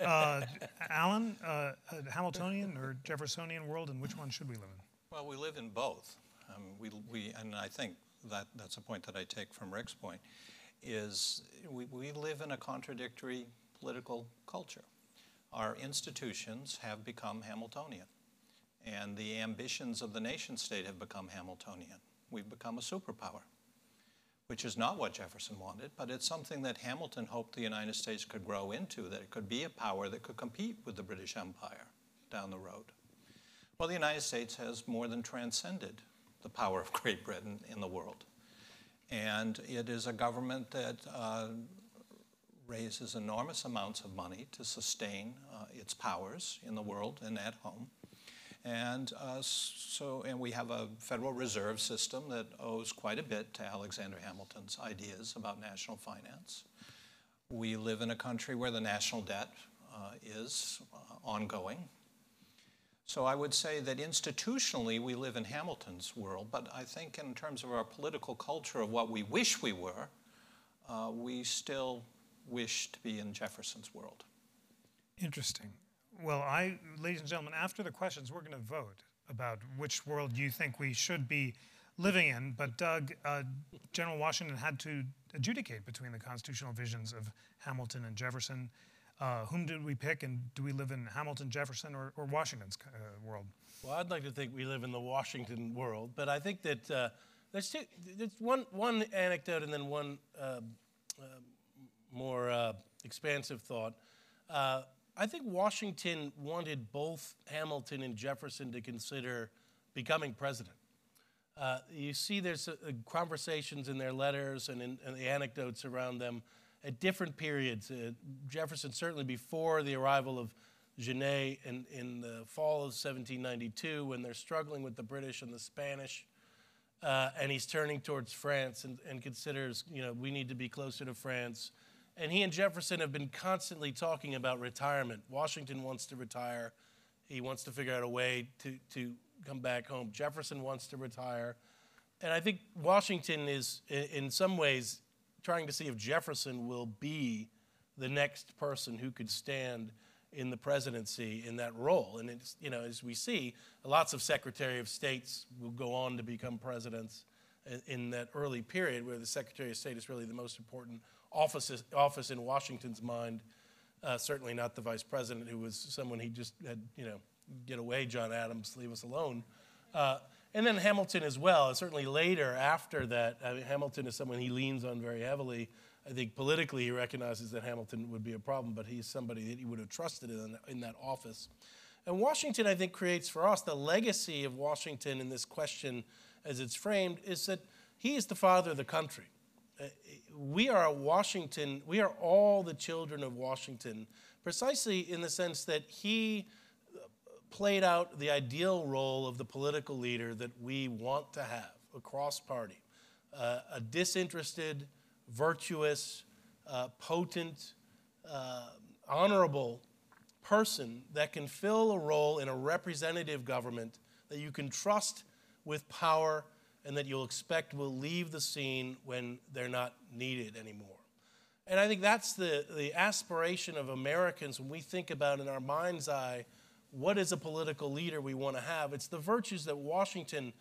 Uh, Alan, uh, Hamiltonian or Jeffersonian world, and which one should we live in? Well, we live in both. Um, we, we, and I think that that's a point that I take from Rick's point, is we, we live in a contradictory political culture. Our institutions have become Hamiltonian and the ambitions of the nation state have become Hamiltonian. We've become a superpower, which is not what Jefferson wanted, but it's something that Hamilton hoped the United States could grow into, that it could be a power that could compete with the British Empire down the road. Well, the United States has more than transcended the power of Great Britain in the world. And it is a government that uh, raises enormous amounts of money to sustain uh, its powers in the world and at home. And uh, so, and we have a Federal Reserve System that owes quite a bit to Alexander Hamilton's ideas about national finance. We live in a country where the national debt uh, is uh, ongoing. So I would say that institutionally we live in Hamilton's world, but I think in terms of our political culture of what we wish we were, uh, we still wish to be in Jefferson's world. Interesting. Well, I, ladies and gentlemen, after the questions, we're going to vote about which world you think we should be living in. But Doug, uh, General Washington had to adjudicate between the constitutional visions of Hamilton and Jefferson. Uh, whom did we pick, and do we live in Hamilton, Jefferson, or, or Washington's uh, world? Well, I'd like to think we live in the Washington world, but I think that uh, there's, two, there's one, one anecdote and then one uh, uh, more uh, expansive thought. I think Washington wanted both Hamilton and Jefferson to consider becoming president. Uh, you see, there's uh, conversations in their letters and in, in, the anecdotes around them at different periods. Uh, Jefferson, certainly before the arrival of Genet in, in the fall of 1792, when they're struggling with the British and the Spanish, uh, and he's turning towards France and, and considers, you know, we need to be closer to France. And he and Jefferson have been constantly talking about retirement. Washington wants to retire. He wants to figure out a way to, to come back home. Jefferson wants to retire. And I think Washington is, in some ways, trying to see if Jefferson will be the next person who could stand in the presidency in that role. And it's, you know, as we see, lots of Secretary of States will go on to become presidents in that early period where the Secretary of State is really the most important office, office in Washington's mind. Uh, certainly not the vice president, who was someone he just had, you know, get away, John Adams, leave us alone. Uh, and then Hamilton as well. Certainly later, after that, I mean, Hamilton is someone he leans on very heavily. I think politically he recognizes that Hamilton would be a problem, but he's somebody that he would have trusted in, in that office. And Washington, I think, creates for us the legacy of Washington in this question as it's framed is that he is the father of the country. We are Washington, we are all the children of Washington, precisely in the sense that he played out the ideal role of the political leader that we want to have across party uh, a disinterested, virtuous, uh, potent, uh, honorable person that can fill a role in a representative government that you can trust with power and that you'll expect will leave the scene when they're not needed anymore. And I think that's the, the aspiration of Americans when we think about in our mind's eye what is a political leader we want to have. It's the virtues that Washington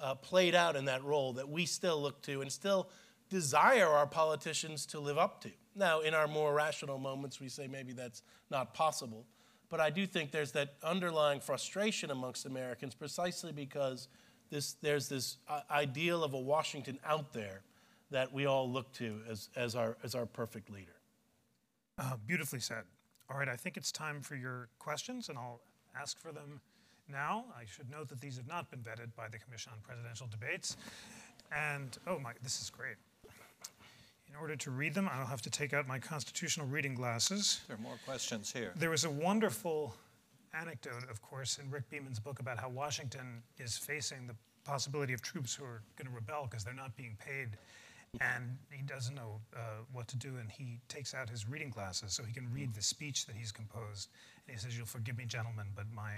uh, played out in that role that we still look to and still desire our politicians to live up to. Now, in our more rational moments, we say maybe that's not possible. But I do think there's that underlying frustration amongst Americans precisely because this, there's this uh, ideal of a Washington out there that we all look to as, as, our, as our perfect leader. Uh, beautifully said. All right, I think it's time for your questions, and I'll ask for them now. I should note that these have not been vetted by the Commission on Presidential Debates. And, oh my, this is great. In order to read them, I'll have to take out my constitutional reading glasses. There are more questions here. There was a wonderful anecdote, of course, in Rick Beeman's book about how Washington is facing the possibility of troops who are going to rebel because they're not being paid. And he doesn't know uh, what to do, and he takes out his reading glasses so he can read the speech that he's composed. And he says, You'll forgive me, gentlemen, but my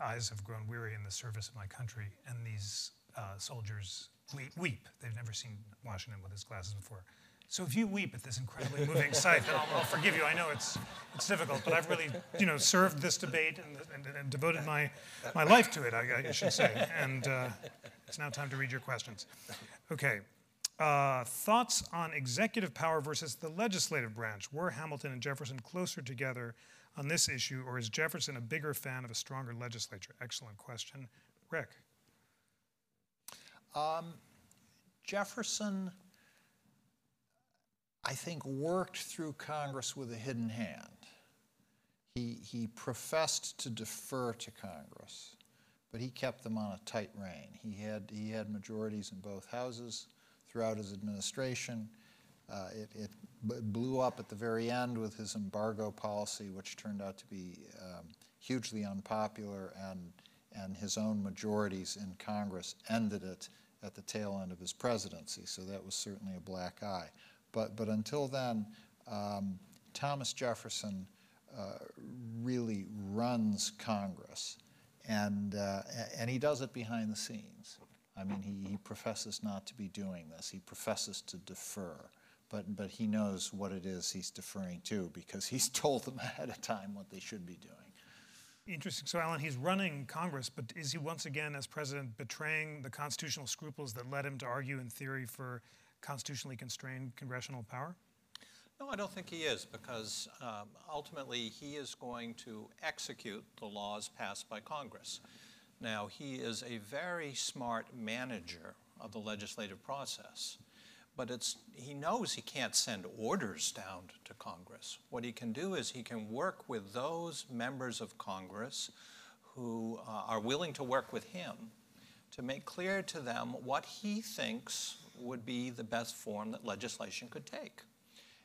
eyes have grown weary in the service of my country. And these uh, soldiers weep. They've never seen Washington with his glasses before. So if you weep at this incredibly moving sight, then I'll, I'll, forgive you. I know it's it's difficult, but I've really you know served this debate and, and, and devoted my my life to it. I, I should say, and uh, it's now time to read your questions. Okay. Uh, thoughts on executive power versus the legislative branch? Were Hamilton and Jefferson closer together on this issue, or is Jefferson a bigger fan of a stronger legislature? Excellent question. Rick. Um, Jefferson I think, worked through Congress with a hidden hand. He, he professed to defer to Congress, but he kept them on a tight rein. He had, he had majorities in both houses throughout his administration. Uh, it, it blew up at the very end with his embargo policy, which turned out to be um, hugely unpopular, and, and his own majorities in Congress ended it at the tail end of his presidency. So that was certainly a black eye. But, but until then, um, Thomas Jefferson uh, really runs Congress, and, uh, and he does it behind the scenes. I mean, he, he professes not to be doing this. He professes to defer, but, but he knows what it is he's deferring to because he's told them ahead of time what they should be doing. Interesting. So, Alan, he's running Congress, but is he once again, as president, betraying the constitutional scruples that led him to argue in theory for constitutionally constrained congressional power? No, I don't think he is, because um, ultimately he is going to execute the laws passed by Congress. Now, he is a very smart manager of the legislative process, but it's, he knows he can't send orders down to Congress. What he can do is he can work with those members of Congress who uh, are willing to work with him to make clear to them what he thinks would be the best form that legislation could take.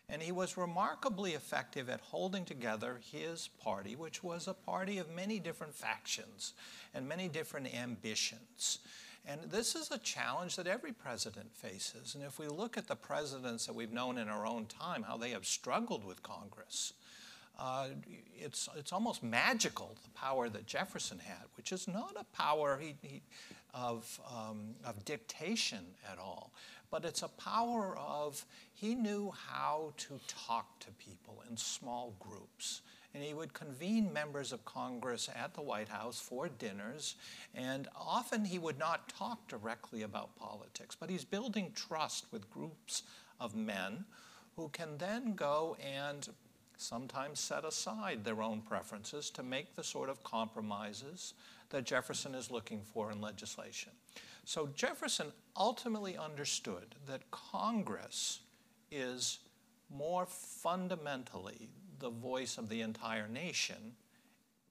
And he was remarkably effective at holding together his party, which was a party of many different factions and many different ambitions. And this is a challenge that every president faces. And if we look at the presidents that we've known in our own time, how they have struggled with Congress, uh, it's, it's almost magical, the power that Jefferson had, which is not a power he, he, of, um, of dictation at all, but it's a power of he knew how to talk to people in small groups. And he would convene members of Congress at the White House for dinners, and often he would not talk directly about politics, but he's building trust with groups of men who can then go and sometimes set aside their own preferences to make the sort of compromises that Jefferson is looking for in legislation. So Jefferson ultimately understood that Congress is more fundamentally the voice of the entire nation,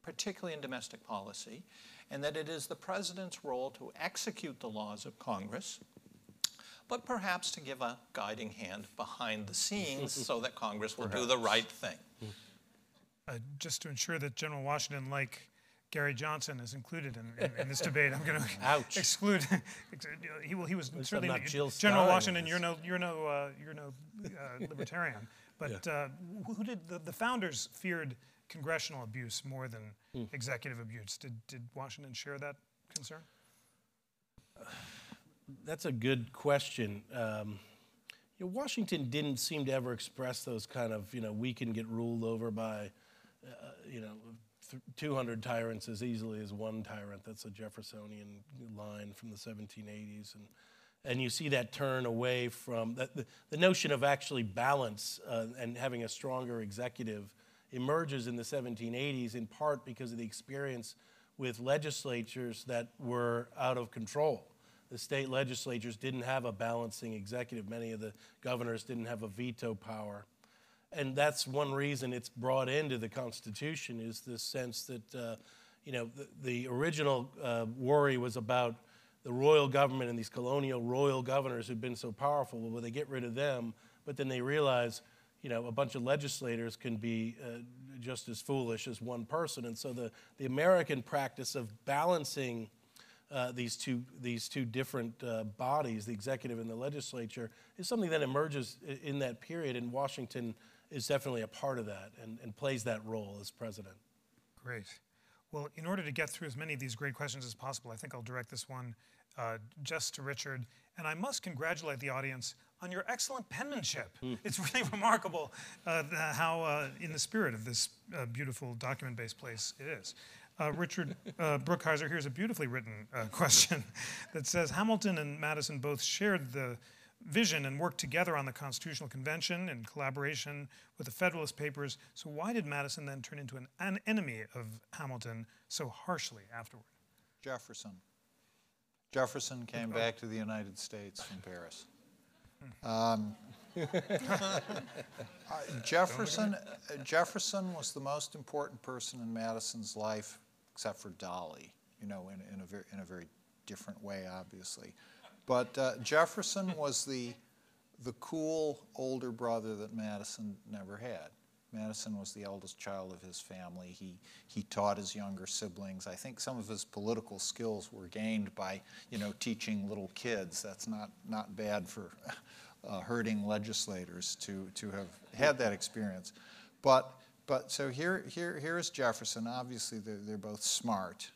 particularly in domestic policy, and that it is the president's role to execute the laws of Congress but perhaps to give a guiding hand behind the scenes so that Congress will perhaps. do the right thing. Uh, just to ensure that General Washington, like Gary Johnson, is included in, in, in this debate, I'm going to exclude. he, well, he was certainly General Washington. You're no, you're no, uh, you're no uh, libertarian. But yeah. Uh, who did the, the, founders feared congressional abuse more than mm. executive abuse? Did did Washington share that concern? That's a good question. Um, you know, Washington didn't seem to ever express those kind of, you know, we can get ruled over by, uh, you know, 200 tyrants as easily as one tyrant. That's a Jeffersonian line from the 1780s. And, and you see that turn away from the, the, the notion of actually balance uh, and having a stronger executive emerges in the 1780s in part because of the experience with legislatures that were out of control the state legislatures didn't have a balancing executive. Many of the governors didn't have a veto power. And that's one reason it's brought into the Constitution is this sense that, uh, you know, the, the original uh, worry was about the royal government and these colonial royal governors who'd been so powerful. Well, they get rid of them, but then they realize, you know, a bunch of legislators can be uh, just as foolish as one person. And so the, the American practice of balancing – uh, these two these two different uh, bodies, the executive and the legislature, is something that emerges in that period, and Washington is definitely a part of that and, and plays that role as president. Great. Well, in order to get through as many of these great questions as possible, I think I'll direct this one uh, just to Richard. And I must congratulate the audience on your excellent penmanship. Mm. It's really remarkable uh, how, uh, in the spirit of this uh, beautiful document based place, it is. Uh, Richard uh, Brookhiser, here's a beautifully written uh, question that says Hamilton and Madison both shared the vision and worked together on the Constitutional Convention in collaboration with the Federalist Papers. So, why did Madison then turn into an, an enemy of Hamilton so harshly afterward? Jefferson. Jefferson came back to the United States from Paris. Um, Uh, Jefferson, Jefferson was the most important person in Madison's life, except for Dolley, you know, in, in, a, very, in a very different way, obviously. But uh, Jefferson was the, the cool older brother that Madison never had. Madison was the eldest child of his family. He, he taught his younger siblings. I think some of his political skills were gained by, you know, teaching little kids. That's not, not bad for uh, herding legislators to, to have had that experience. But, but so here, here, here is Jefferson. Obviously, they're, they're both smart.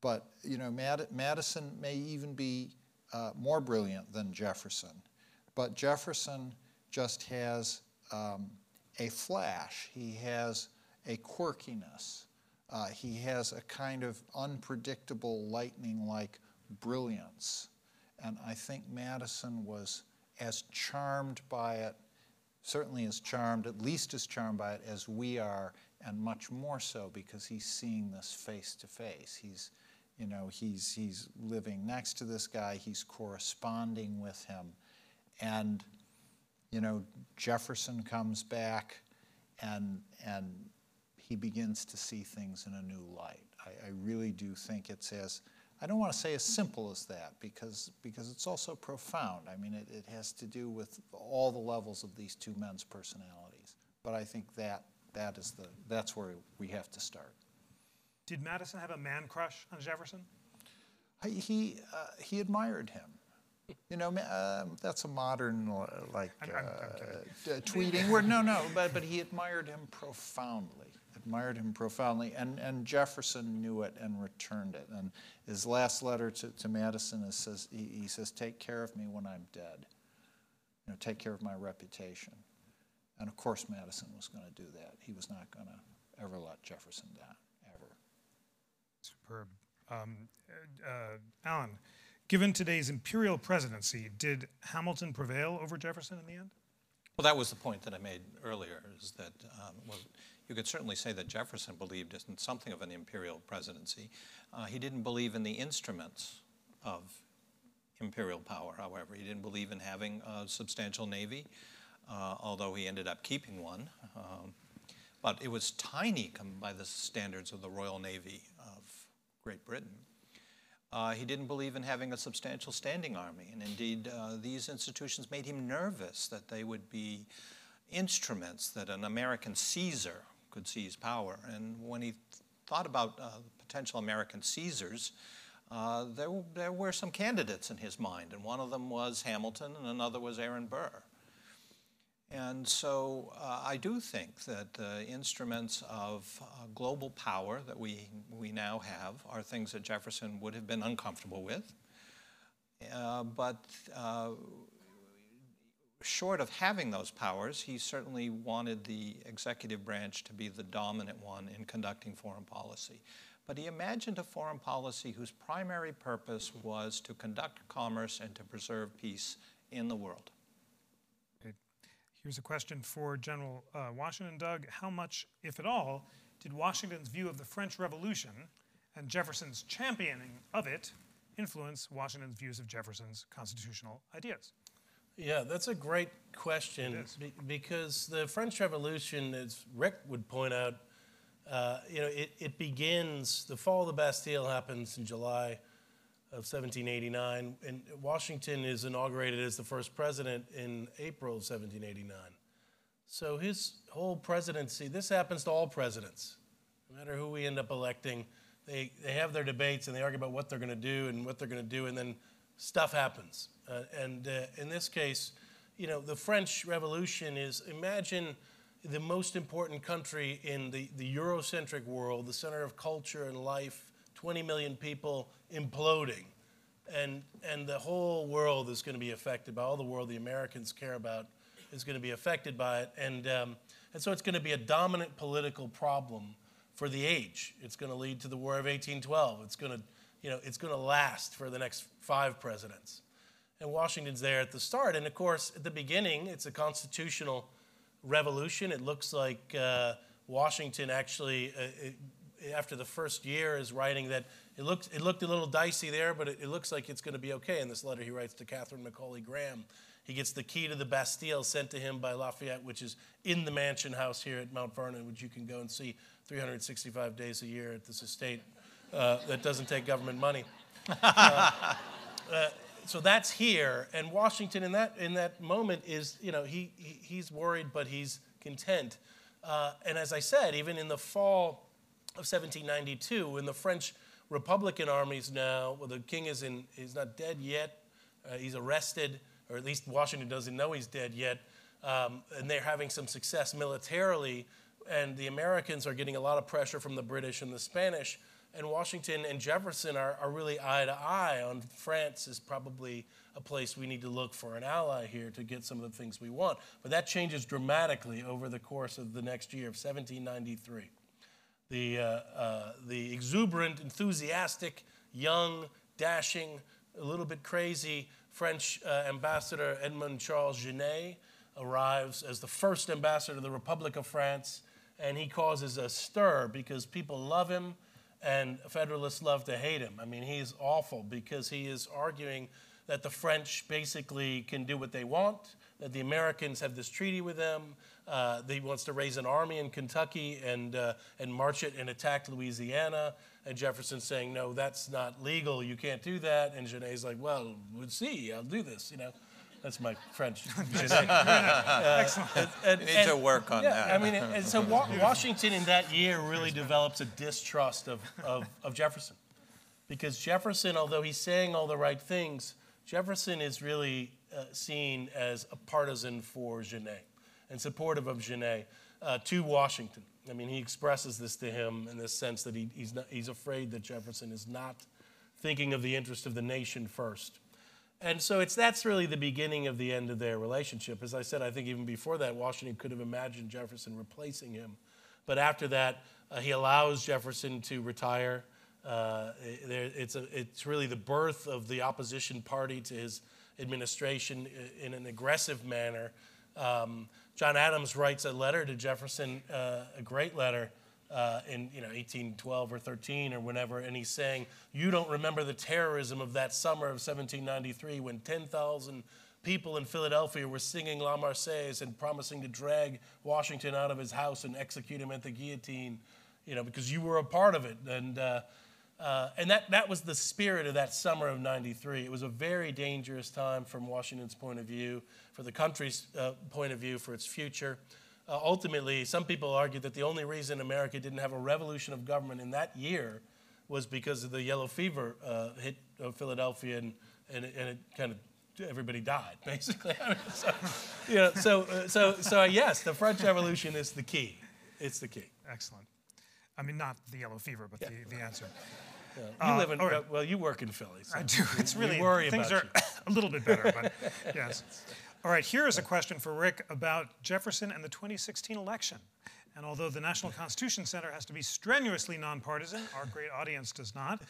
But, you know, Mad, Madison may even be uh, more brilliant than Jefferson. But Jefferson just has um, a flash, he has a quirkiness, uh, he has a kind of unpredictable, lightning like brilliance. And I think Madison was as charmed by it, certainly as charmed, at least as charmed by it as we are, and much more so because he's seeing this face to face. He's, you know, he's, he's living next to this guy, he's corresponding with him. And, you know, Jefferson comes back and, and he begins to see things in a new light. I, I really do think it's as, I don't want to say as simple as that because, because it's also profound. I mean, it, it has to do with all the levels of these two men's personalities. But I think that, that is the, that's where we have to start. Did Madison have a man crush on Jefferson? He, uh, he admired him. You know, uh, that's a modern uh, like I'm- I'm- I'm uh, tweeting word. No, no, but but he admired him profoundly. Admired him profoundly, and and Jefferson knew it and returned it. And his last letter to, to Madison is says he, he says, "Take care of me when I'm dead. You know, take care of my reputation." And of course, Madison was going to do that. He was not going to ever let Jefferson down, ever. Superb. Um, uh, Alan, given today's imperial presidency, did Hamilton prevail over Jefferson in the end? Well, that was the point that I made earlier, is that, um, well, you could certainly say that Jefferson believed in something of an imperial presidency. Uh, he didn't believe in the instruments of imperial power, however. He didn't believe in having a substantial navy, uh, although he ended up keeping one. Um, but it was tiny by the standards of the Royal Navy of Great Britain. Uh, he didn't believe in having a substantial standing army, and indeed, uh, these institutions made him nervous that they would be instruments that an American Caesar could seize power. And when he thought about uh, potential American Caesars, uh, there, there were some candidates in his mind, and one of them was Hamilton, and another was Aaron Burr. And so uh, I do think that uh, instruments of uh, global power that we, we now have are things that Jefferson would have been uncomfortable with. Uh, but uh, short of having those powers, he certainly wanted the executive branch to be the dominant one in conducting foreign policy. But he imagined a foreign policy whose primary purpose was to conduct commerce and to preserve peace in the world. Here's a question for General uh, Washington. Doug, how much, if at all, did Washington's view of the French Revolution and Jefferson's championing of it influence Washington's views of Jefferson's constitutional ideas? Yeah, that's a great question be- because the French Revolution, as Rick would point out, uh, you know, it, it begins, the fall of the Bastille happens in July of 1789, and Washington is inaugurated as the first president in April of 1789. So his whole presidency, this happens to all presidents. No matter who we end up electing, they, they have their debates and they argue about what they're going to do and what they're going to do, and then stuff happens. Uh, and uh, in this case, you know, the French Revolution is imagine the most important country in the, the Eurocentric world, the center of culture and life, 20 million people imploding. And, and the whole world is going to be affected by all the world the Americans care about is going to be affected by it. And, um, and so it's going to be a dominant political problem for the age. It's going to lead to the War of 1812. It's going to, you know, it's going to last for the next five presidents. And Washington's there at the start. And of course, at the beginning, it's a constitutional revolution. It looks like uh, Washington actually, uh, it, after the first year, is writing that it looked, it looked a little dicey there, but it, it looks like it's going to be okay. In this letter he writes to Catharine Macaulay Graham, He gets the key to the Bastille sent to him by Lafayette, which is in the mansion house here at Mount Vernon, which you can go and see 365 days a year at this estate uh, that doesn't take government money. Uh, uh, so that's here, and Washington in that in that moment is you know he, he he's worried, but he's content. Uh, and as I said, even in the fall of 1792, when the French Republican armies now, well, the king is in, he's not dead yet, uh, he's arrested, or at least Washington doesn't know he's dead yet, um, and they're having some success militarily, and the Americans are getting a lot of pressure from the British and the Spanish, and Washington and Jefferson are, are really eye to eye on France is probably a place we need to look for an ally here to get some of the things we want. But that changes dramatically over the course of the next year of 1793 the, uh, uh, the exuberant, enthusiastic, young, dashing, a little bit crazy French uh, ambassador Edmond Charles Genet arrives as the first ambassador to the Republic of France, and he causes a stir because people love him and Federalists love to hate him. I mean, he's awful because he is arguing that the French basically can do what they want, that the Americans have this treaty with them, uh, he wants to raise an army in Kentucky and, uh, and march it and attack Louisiana. And Jefferson's saying, no, that's not legal. You can't do that. And Genet's like, well, we'll see. I'll do this, you know. That's my French. uh, Excellent. And, you need and, to work on yeah, that. I mean, and so wa- Washington in that year really develops a distrust of, of, of Jefferson. Because Jefferson, although he's saying all the right things, Jefferson is really uh, seen as a partisan for Genet and supportive of Genet uh, to Washington. I mean, he expresses this to him in the sense that he, he's, not, he's afraid that Jefferson is not thinking of the interest of the nation first. And so it's that's really the beginning of the end of their relationship. As I said, I think even before that, Washington could have imagined Jefferson replacing him. But after that, uh, he allows Jefferson to retire. Uh, it's, a, it's really the birth of the opposition party to his administration in an aggressive manner. Um, John Adams writes a letter to Jefferson, uh, a great letter uh, in you know 1812 or 13 or whenever, and he's saying, "You don't remember the terrorism of that summer of 1793 when 10,000 people in Philadelphia were singing La Marseillaise and promising to drag Washington out of his house and execute him at the guillotine, you know, because you were a part of it." And uh, uh, and that, that was the spirit of that summer of 93. It was a very dangerous time from Washington's point of view, for the country's uh, point of view, for its future. Uh, ultimately, some people argue that the only reason America didn't have a revolution of government in that year was because of the yellow fever uh, hit uh, Philadelphia and, and, it, and it kind of everybody died, basically. so, you know, so, uh, so, so, yes, the French Revolution is the key. It's the key. Excellent. I mean, not the yellow fever, but yeah. the, the answer. Yeah. You uh, live in, right. well, you work in Philly. So I do. It's really, worry things are a little bit better, but yes. All right, here is a question for Rick about Jefferson and the 2016 election. And although the National Constitution Center has to be strenuously nonpartisan, our great audience does not.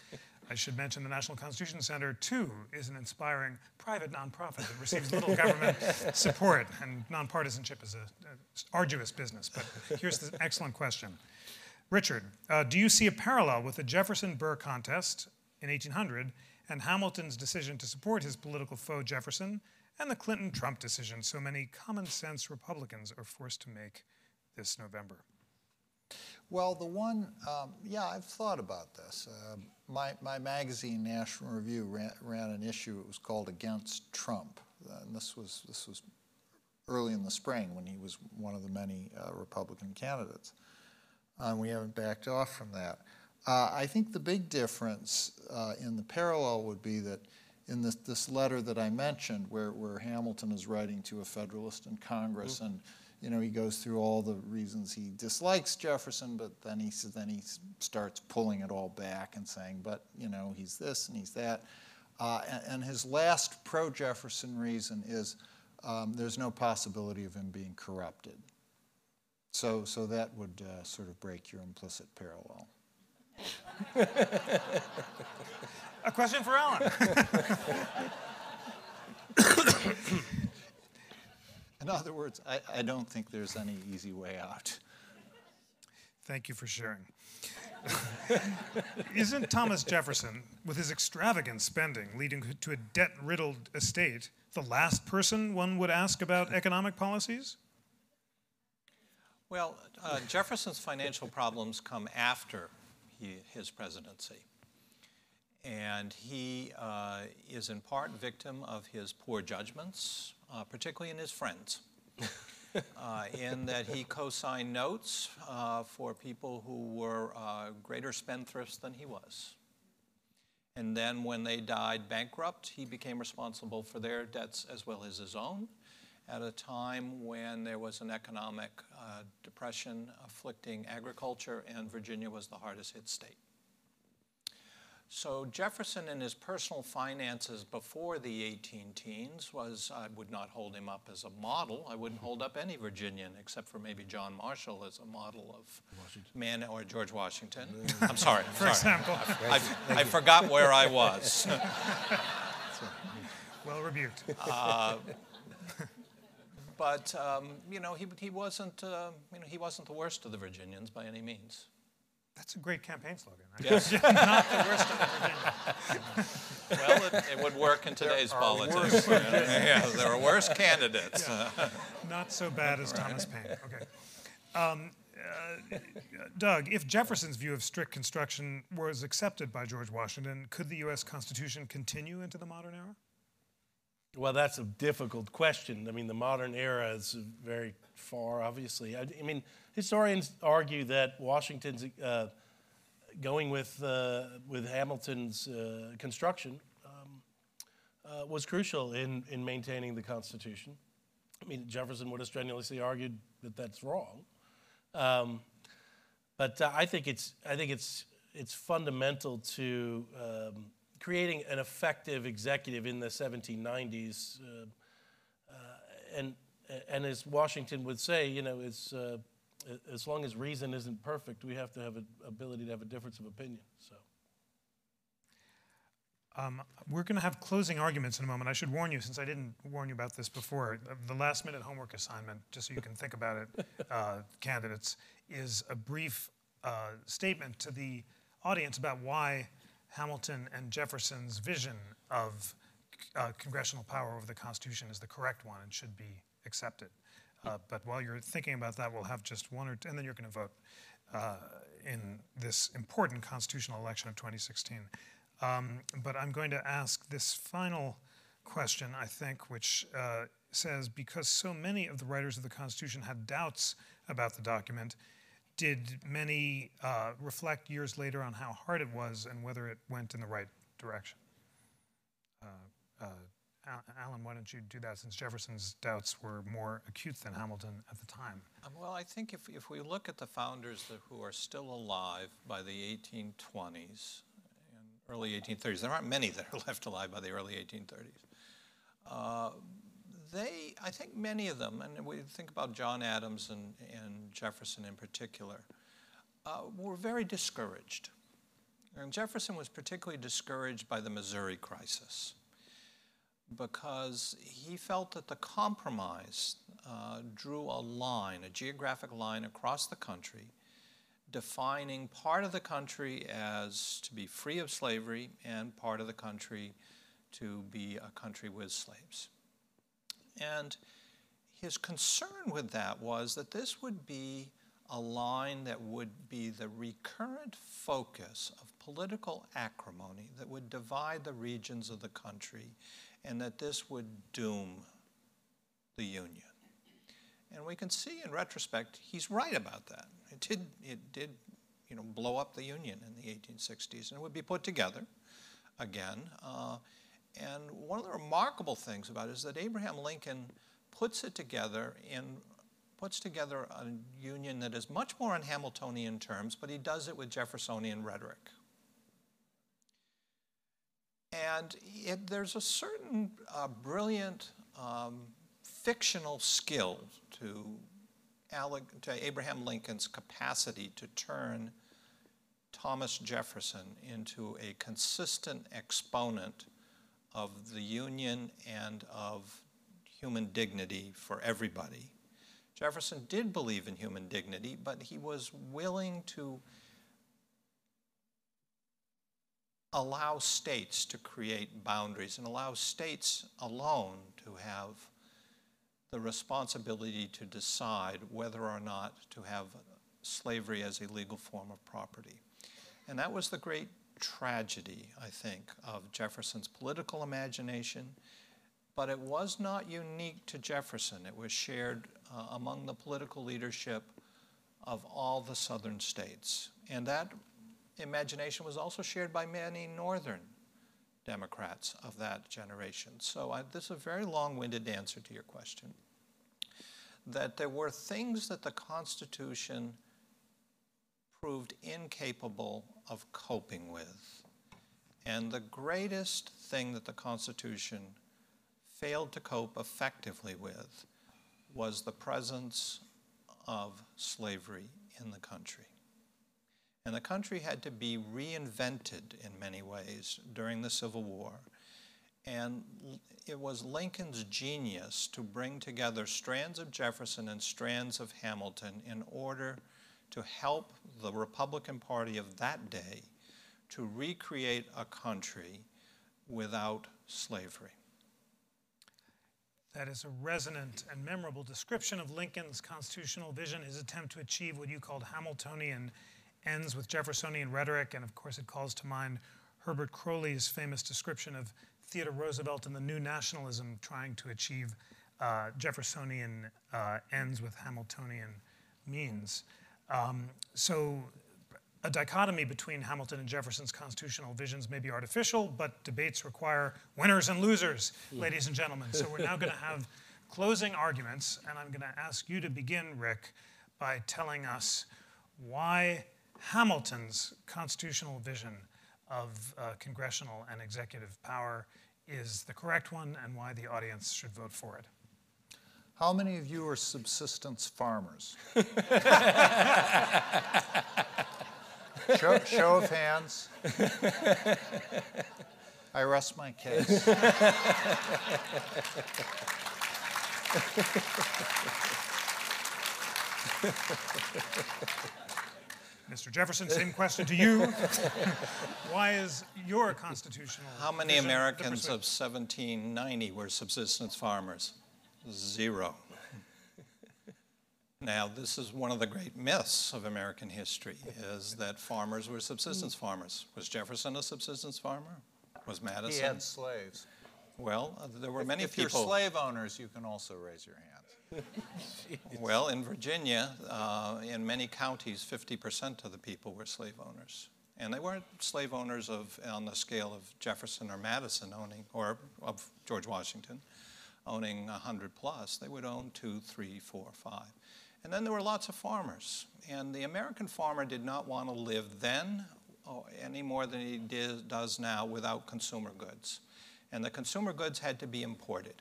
I should mention the National Constitution Center, too, is an inspiring private nonprofit that receives little government support, and nonpartisanship is an arduous business. But here's the excellent question Richard, uh, do you see a parallel with the Jefferson Burr contest in 1800 and Hamilton's decision to support his political foe Jefferson and the Clinton Trump decision so many common sense Republicans are forced to make this November? Well, the one, um, yeah, I've thought about this. Uh, my, my magazine, National Review, ran, ran, an issue. It was called Against Trump. Uh, and this was, this was early in the spring when he was one of the many uh, Republican candidates and we haven't backed off from that. Uh, I think the big difference uh, in the parallel would be that in this, this letter that I mentioned, where, where Hamilton is writing to a Federalist in Congress, mm-hmm. and you know he goes through all the reasons he dislikes Jefferson, but then he then he starts pulling it all back and saying, but you know he's this and he's that, uh, and, and, his last pro-Jefferson reason is um, there's no possibility of him being corrupted. So, so that would uh, sort of break your implicit parallel. A question for Alan. In other words, I, I don't think there's any easy way out. Thank you for sharing. Isn't Thomas Jefferson, with his extravagant spending leading to a debt riddled estate, the last person one would ask about economic policies? Well, uh, Jefferson's financial problems come after he, his presidency. And he uh, is in part victim of his poor judgments, uh, particularly in his friends. uh, in that he co signed notes uh, for people who were uh, greater spendthrifts than he was. And then when they died bankrupt, he became responsible for their debts as well as his own at a time when there was an economic uh, depression afflicting agriculture, and Virginia was the hardest hit state. So Jefferson in his personal finances before the 18 teens was, I would not hold him up as a model. I wouldn't hold up any Virginian except for maybe John Marshall as a model of Washington. man or George Washington. I'm sorry. For sorry. example. I, I, I, forgot where I was. well rebuked. Uh, but um, you know, he, he wasn't uh, you know he wasn't the worst of the Virginians by any means. That's a great campaign slogan. Yes. Not the worst of the Well, it, it, would work in today's there politics. yeah, there are worse candidates. Yeah. Not so bad as Thomas Paine. Okay. Um, uh, Doug, if Jefferson's view of strict construction was accepted by George Washington, could the U.S. Constitution continue into the modern era? Well, that's a difficult question. I mean, the modern era is very far, obviously. I, I mean, historians argue that Washington's uh, going with, uh, with Hamilton's uh, construction um, uh, was crucial in, in maintaining the Constitution. I mean, Jefferson would have strenuously argued that that's wrong. Um, but uh, I think it's, I think it's, it's fundamental to um, creating an effective executive in the 1790s. Uh, and, and as Washington would say, you know, it's, as long as reason isn't perfect, we have to have an ability to have a difference of opinion. So. Um, we're going to have closing arguments in a moment. I should warn you, since I didn't warn you about this before, the last minute homework assignment, just so you can think about it, uh, candidates, is a brief uh, statement to the audience about why Hamilton and Jefferson's vision of uh, congressional power over the Constitution is the correct one and should be accepted. Uh, but while you're thinking about that, we'll have just one or two, and then you're going to vote uh, in this important constitutional election of 2016. Um, but I'm going to ask this final question, I think, which uh, says because so many of the writers of the Constitution had doubts about the document, did many uh, reflect years later on how hard it was and whether it went in the right direction? Uh, uh, Alan, why don't you do that since Jefferson's doubts were more acute than Hamilton at the time? Um, well, I think if, if we look at the founders that, who are still alive by the 1820s and early 1830s, there aren't many that are left alive by the early 1830s. Uh, they, I think many of them, and we think about John Adams and, and Jefferson in particular, uh, were very discouraged. And Jefferson was particularly discouraged by the Missouri crisis because he felt that the compromise uh, drew a line, a geographic line across the country, defining part of the country as to be free of slavery and part of the country to be a country with slaves. And his concern with that was that this would be a line that would be the recurrent focus of political acrimony that would divide the regions of the country and that this would doom the Union. And we can see in retrospect, he's right about that. It did, it did you know, blow up the Union in the 1860s and it would be put together again. Uh, and one of the remarkable things about it is that Abraham Lincoln puts it together in puts together a union that is much more in Hamiltonian terms, but he does it with Jeffersonian rhetoric. And it, there's a certain uh, brilliant um, fictional skill to, Alec, to Abraham Lincoln's capacity to turn Thomas Jefferson into a consistent exponent of the union and of human dignity for everybody. Jefferson did believe in human dignity, but he was willing to allow states to create boundaries and allow states alone to have the responsibility to decide whether or not to have slavery as a legal form of property. And that was the great tragedy, I think, of Jefferson's political imagination. But it was not unique to Jefferson. It was shared uh, among the political leadership of all the southern states. And that imagination was also shared by many northern Democrats of that generation. So I, this is a very long-winded answer to your question. That there were things that the Constitution proved incapable of coping with. And the greatest thing that the Constitution failed to cope effectively with was the presence of slavery in the country. And the country had to be reinvented in many ways during the Civil War. And it was Lincoln's genius to bring together strands of Jefferson and strands of Hamilton in order to help the Republican Party of that day to recreate a country without slavery. That is a resonant and memorable description of Lincoln's constitutional vision, his attempt to achieve what you called Hamiltonian ends with Jeffersonian rhetoric, and of course it calls to mind Herbert Croly's famous description of Theodore Roosevelt and the new nationalism trying to achieve uh, Jeffersonian uh, ends with Hamiltonian means. Um, so a dichotomy between Hamilton and Jefferson's constitutional visions may be artificial, but debates require winners and losers, ladies and gentlemen. So we're now going to have closing arguments, and I'm going to ask you to begin, Rick, by telling us why Hamilton's constitutional vision of uh, congressional and executive power is the correct one and why the audience should vote for it. How many of you are subsistence farmers? show, show of hands. I rest my case. Mr. Jefferson, same question to you. Why is your constitutional? How many Americans of 1790 were subsistence farmers? Zero. Now, this is one of the great myths of American history, is that farmers were subsistence farmers. Was Jefferson a subsistence farmer? Was Madison? He had slaves. Well, uh, there were If- many if people. you're slave owners, you can also raise your hands. Well, in Virginia, uh, in many counties, 50% of the people were slave owners. And they weren't slave owners of, on the scale of Jefferson or Madison owning, or of George Washington, owning 100 plus. They would own two, three, four, five. And then there were lots of farmers. And the American farmer did not want to live then oh, any more than he did, does now without consumer goods. And the consumer goods had to be imported.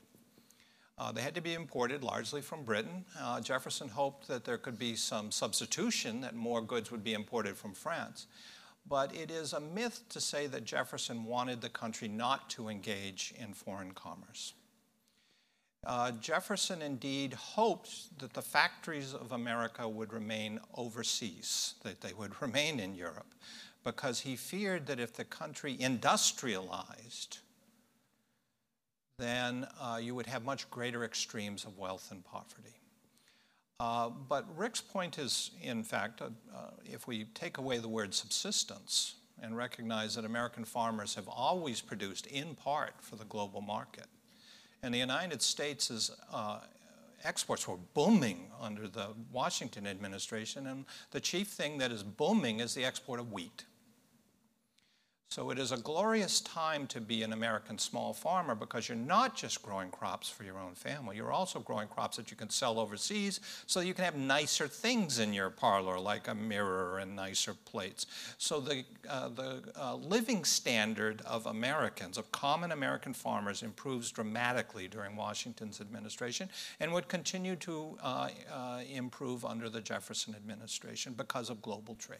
Uh, they had to be imported largely from Britain. Uh, Jefferson hoped that there could be some substitution, that more goods would be imported from France. But it is a myth to say that Jefferson wanted the country not to engage in foreign commerce. Uh, Jefferson indeed hoped that the factories of America would remain overseas, that they would remain in Europe, because he feared that if the country industrialized, then uh, you would have much greater extremes of wealth and poverty. Uh, but Rick's point is, in fact, uh, uh, if we take away the word subsistence and recognize that American farmers have always produced in part for the global market, and the United States' uh, exports were booming under the Washington administration, and the chief thing that is booming is the export of wheat. So it is a glorious time to be an American small farmer because you're not just growing crops for your own family, you're also growing crops that you can sell overseas so you can have nicer things in your parlor like a mirror and nicer plates. So the, uh, the uh, living standard of Americans, of common American farmers, improves dramatically during Washington's administration and would continue to uh, uh improve under the Jefferson administration because of global trade.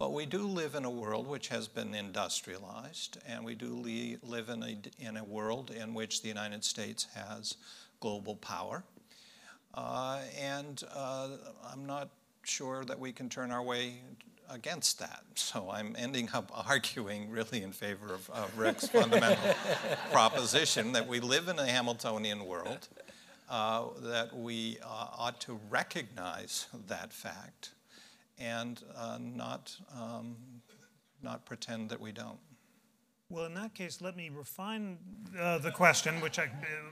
But we do live in a world which has been industrialized, and we do live in a, in a world in which the United States has global power. Uh, and uh, I'm not sure that we can turn our way against that. So I'm ending up arguing really in favor of, of Rick's fundamental proposition that we live in a Hamiltonian world, uh, that we uh, ought to recognize that fact and uh, not, um, not pretend that we don't. Well, in that case, let me refine uh, the question, which, I,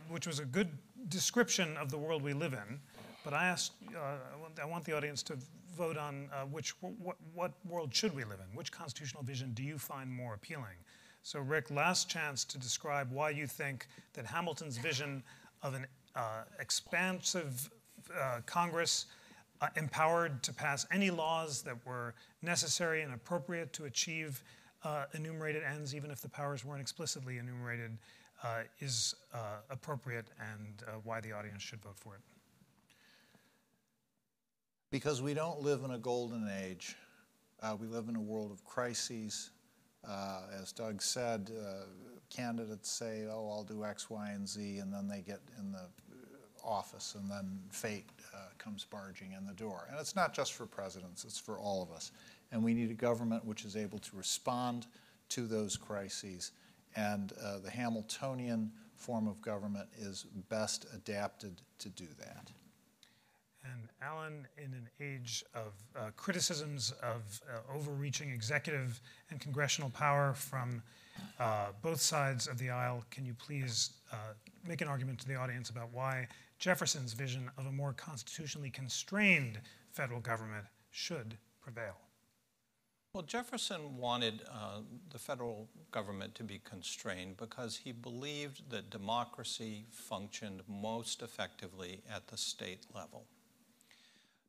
which was a good description of the world we live in. But I asked, uh, I, want, I, want, the audience to vote on uh, which, what, what world should we live in? Which constitutional vision do you find more appealing? So, Rick, last chance to describe why you think that Hamilton's vision of an uh, expansive uh, Congress uh, empowered to pass any laws that were necessary and appropriate to achieve uh, enumerated ends, even if the powers weren't explicitly enumerated, uh, is uh, appropriate and uh, why the audience should vote for it. Because we don't live in a golden age. Uh, we live in a world of crises. as Doug said, candidates say, oh, I'll do X, Y, and Z, and then they get in the office, and then fate comes barging in the door. And it's not just for presidents, it's for all of us. And we need a government which is able to respond to those crises. And uh, the Hamiltonian form of government is best adapted to do that. And Alan, in an age of uh, criticisms of uh, overreaching executive and congressional power from uh, both sides of the aisle, can you please uh, make an argument to the audience about why Jefferson's vision of a more constitutionally constrained federal government should prevail? Well, Jefferson wanted uh, the federal government to be constrained because he believed that democracy functioned most effectively at the state level.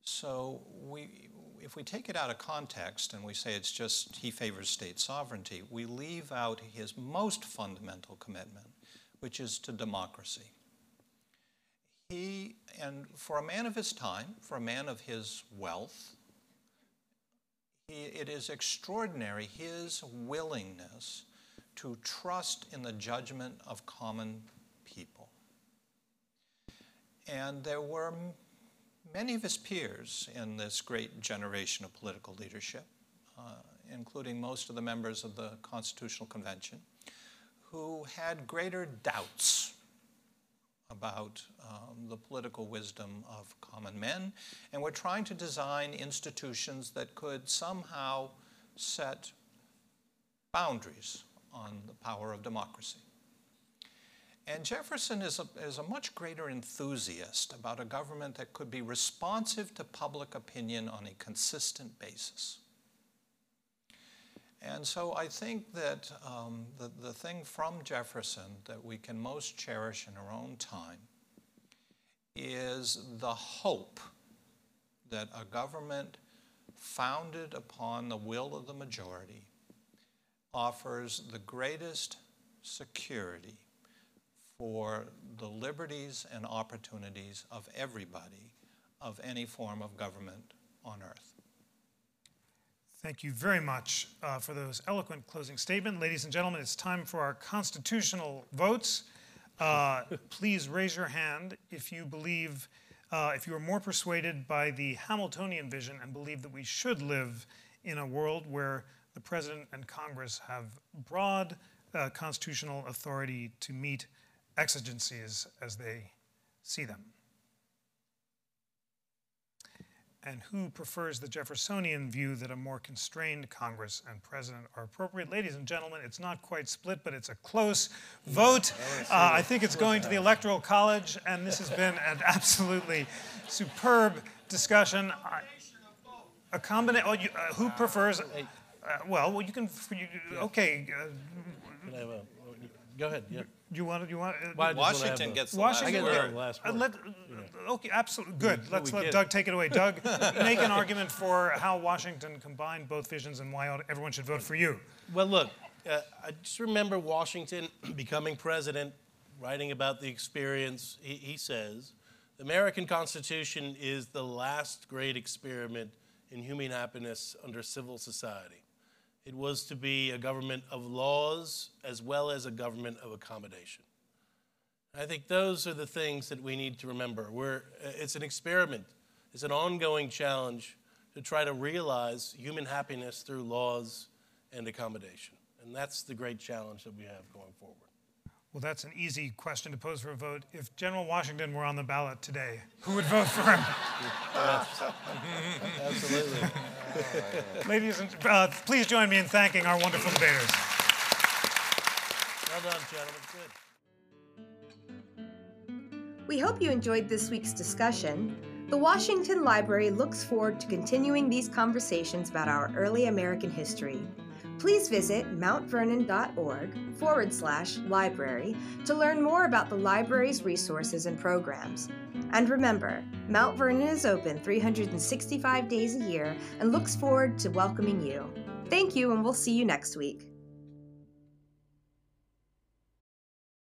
So we, if we take it out of context and we say it's just he favors state sovereignty, we leave out his most fundamental commitment, which is to democracy. He, and for a man of his time, for a man of his wealth, he, it is extraordinary his willingness to trust in the judgment of common people. And there were many of his peers in this great generation of political leadership, uh, including most of the members of the Constitutional Convention, who had greater doubts about um, the political wisdom of common men, and we're trying to design institutions that could somehow set boundaries on the power of democracy. And Jefferson is a, is a much greater enthusiast about a government that could be responsive to public opinion on a consistent basis. And so I think that um, the, the thing from Jefferson that we can most cherish in our own time is the hope that a government founded upon the will of the majority offers the greatest security for the liberties and opportunities of everybody of any form of government on earth. Thank you very much uh, for those eloquent closing statements. Ladies and gentlemen, it's time for our constitutional votes. Uh, please raise your hand if you believe, uh, if you are more persuaded by the Hamiltonian vision and believe that we should live in a world where the President and Congress have broad uh, constitutional authority to meet exigencies as they see them. And who prefers the Jeffersonian view that a more constrained Congress and President are appropriate? Ladies and gentlemen, it's not quite split, but it's a close vote. Uh, I think it's going to the Electoral College, and this has been an absolutely superb discussion. A combination. Oh, uh, who prefers? Uh, well, well, you can. You, okay. Uh, Go ahead. Yeah. Do you want? You want? Uh, Washington gets the Washington last word. Last uh, word. let, okay, absolutely. Good. We- Let's we let get Doug take it away. Doug, make an argument for how Washington combined both visions and why everyone should vote for you. Well, look, uh, I just remember Washington becoming president, writing about the experience. He, he says, the American Constitution is the last great experiment in human happiness under civil society. It was to be a government of laws as well as a government of accommodation. I think those are the things that we need to remember. We're, it's an experiment, it's an ongoing challenge to try to realize human happiness through laws and accommodation. And that's the great challenge that we have going forward. Well, that's an easy question to pose for a vote. If General Washington were on the ballot today, who would vote for him? Absolutely. Ladies and uh, please join me in thanking our wonderful debaters. Well done, gentlemen. Good. We hope you enjoyed this week's discussion. The Washington Library looks forward to continuing these conversations about our early American history please visit mountvernon.org forward slash library to learn more about the library's resources and programs. And remember, Mount Vernon is open 365 days a year and looks forward to welcoming you. Thank you, and we'll see you next week.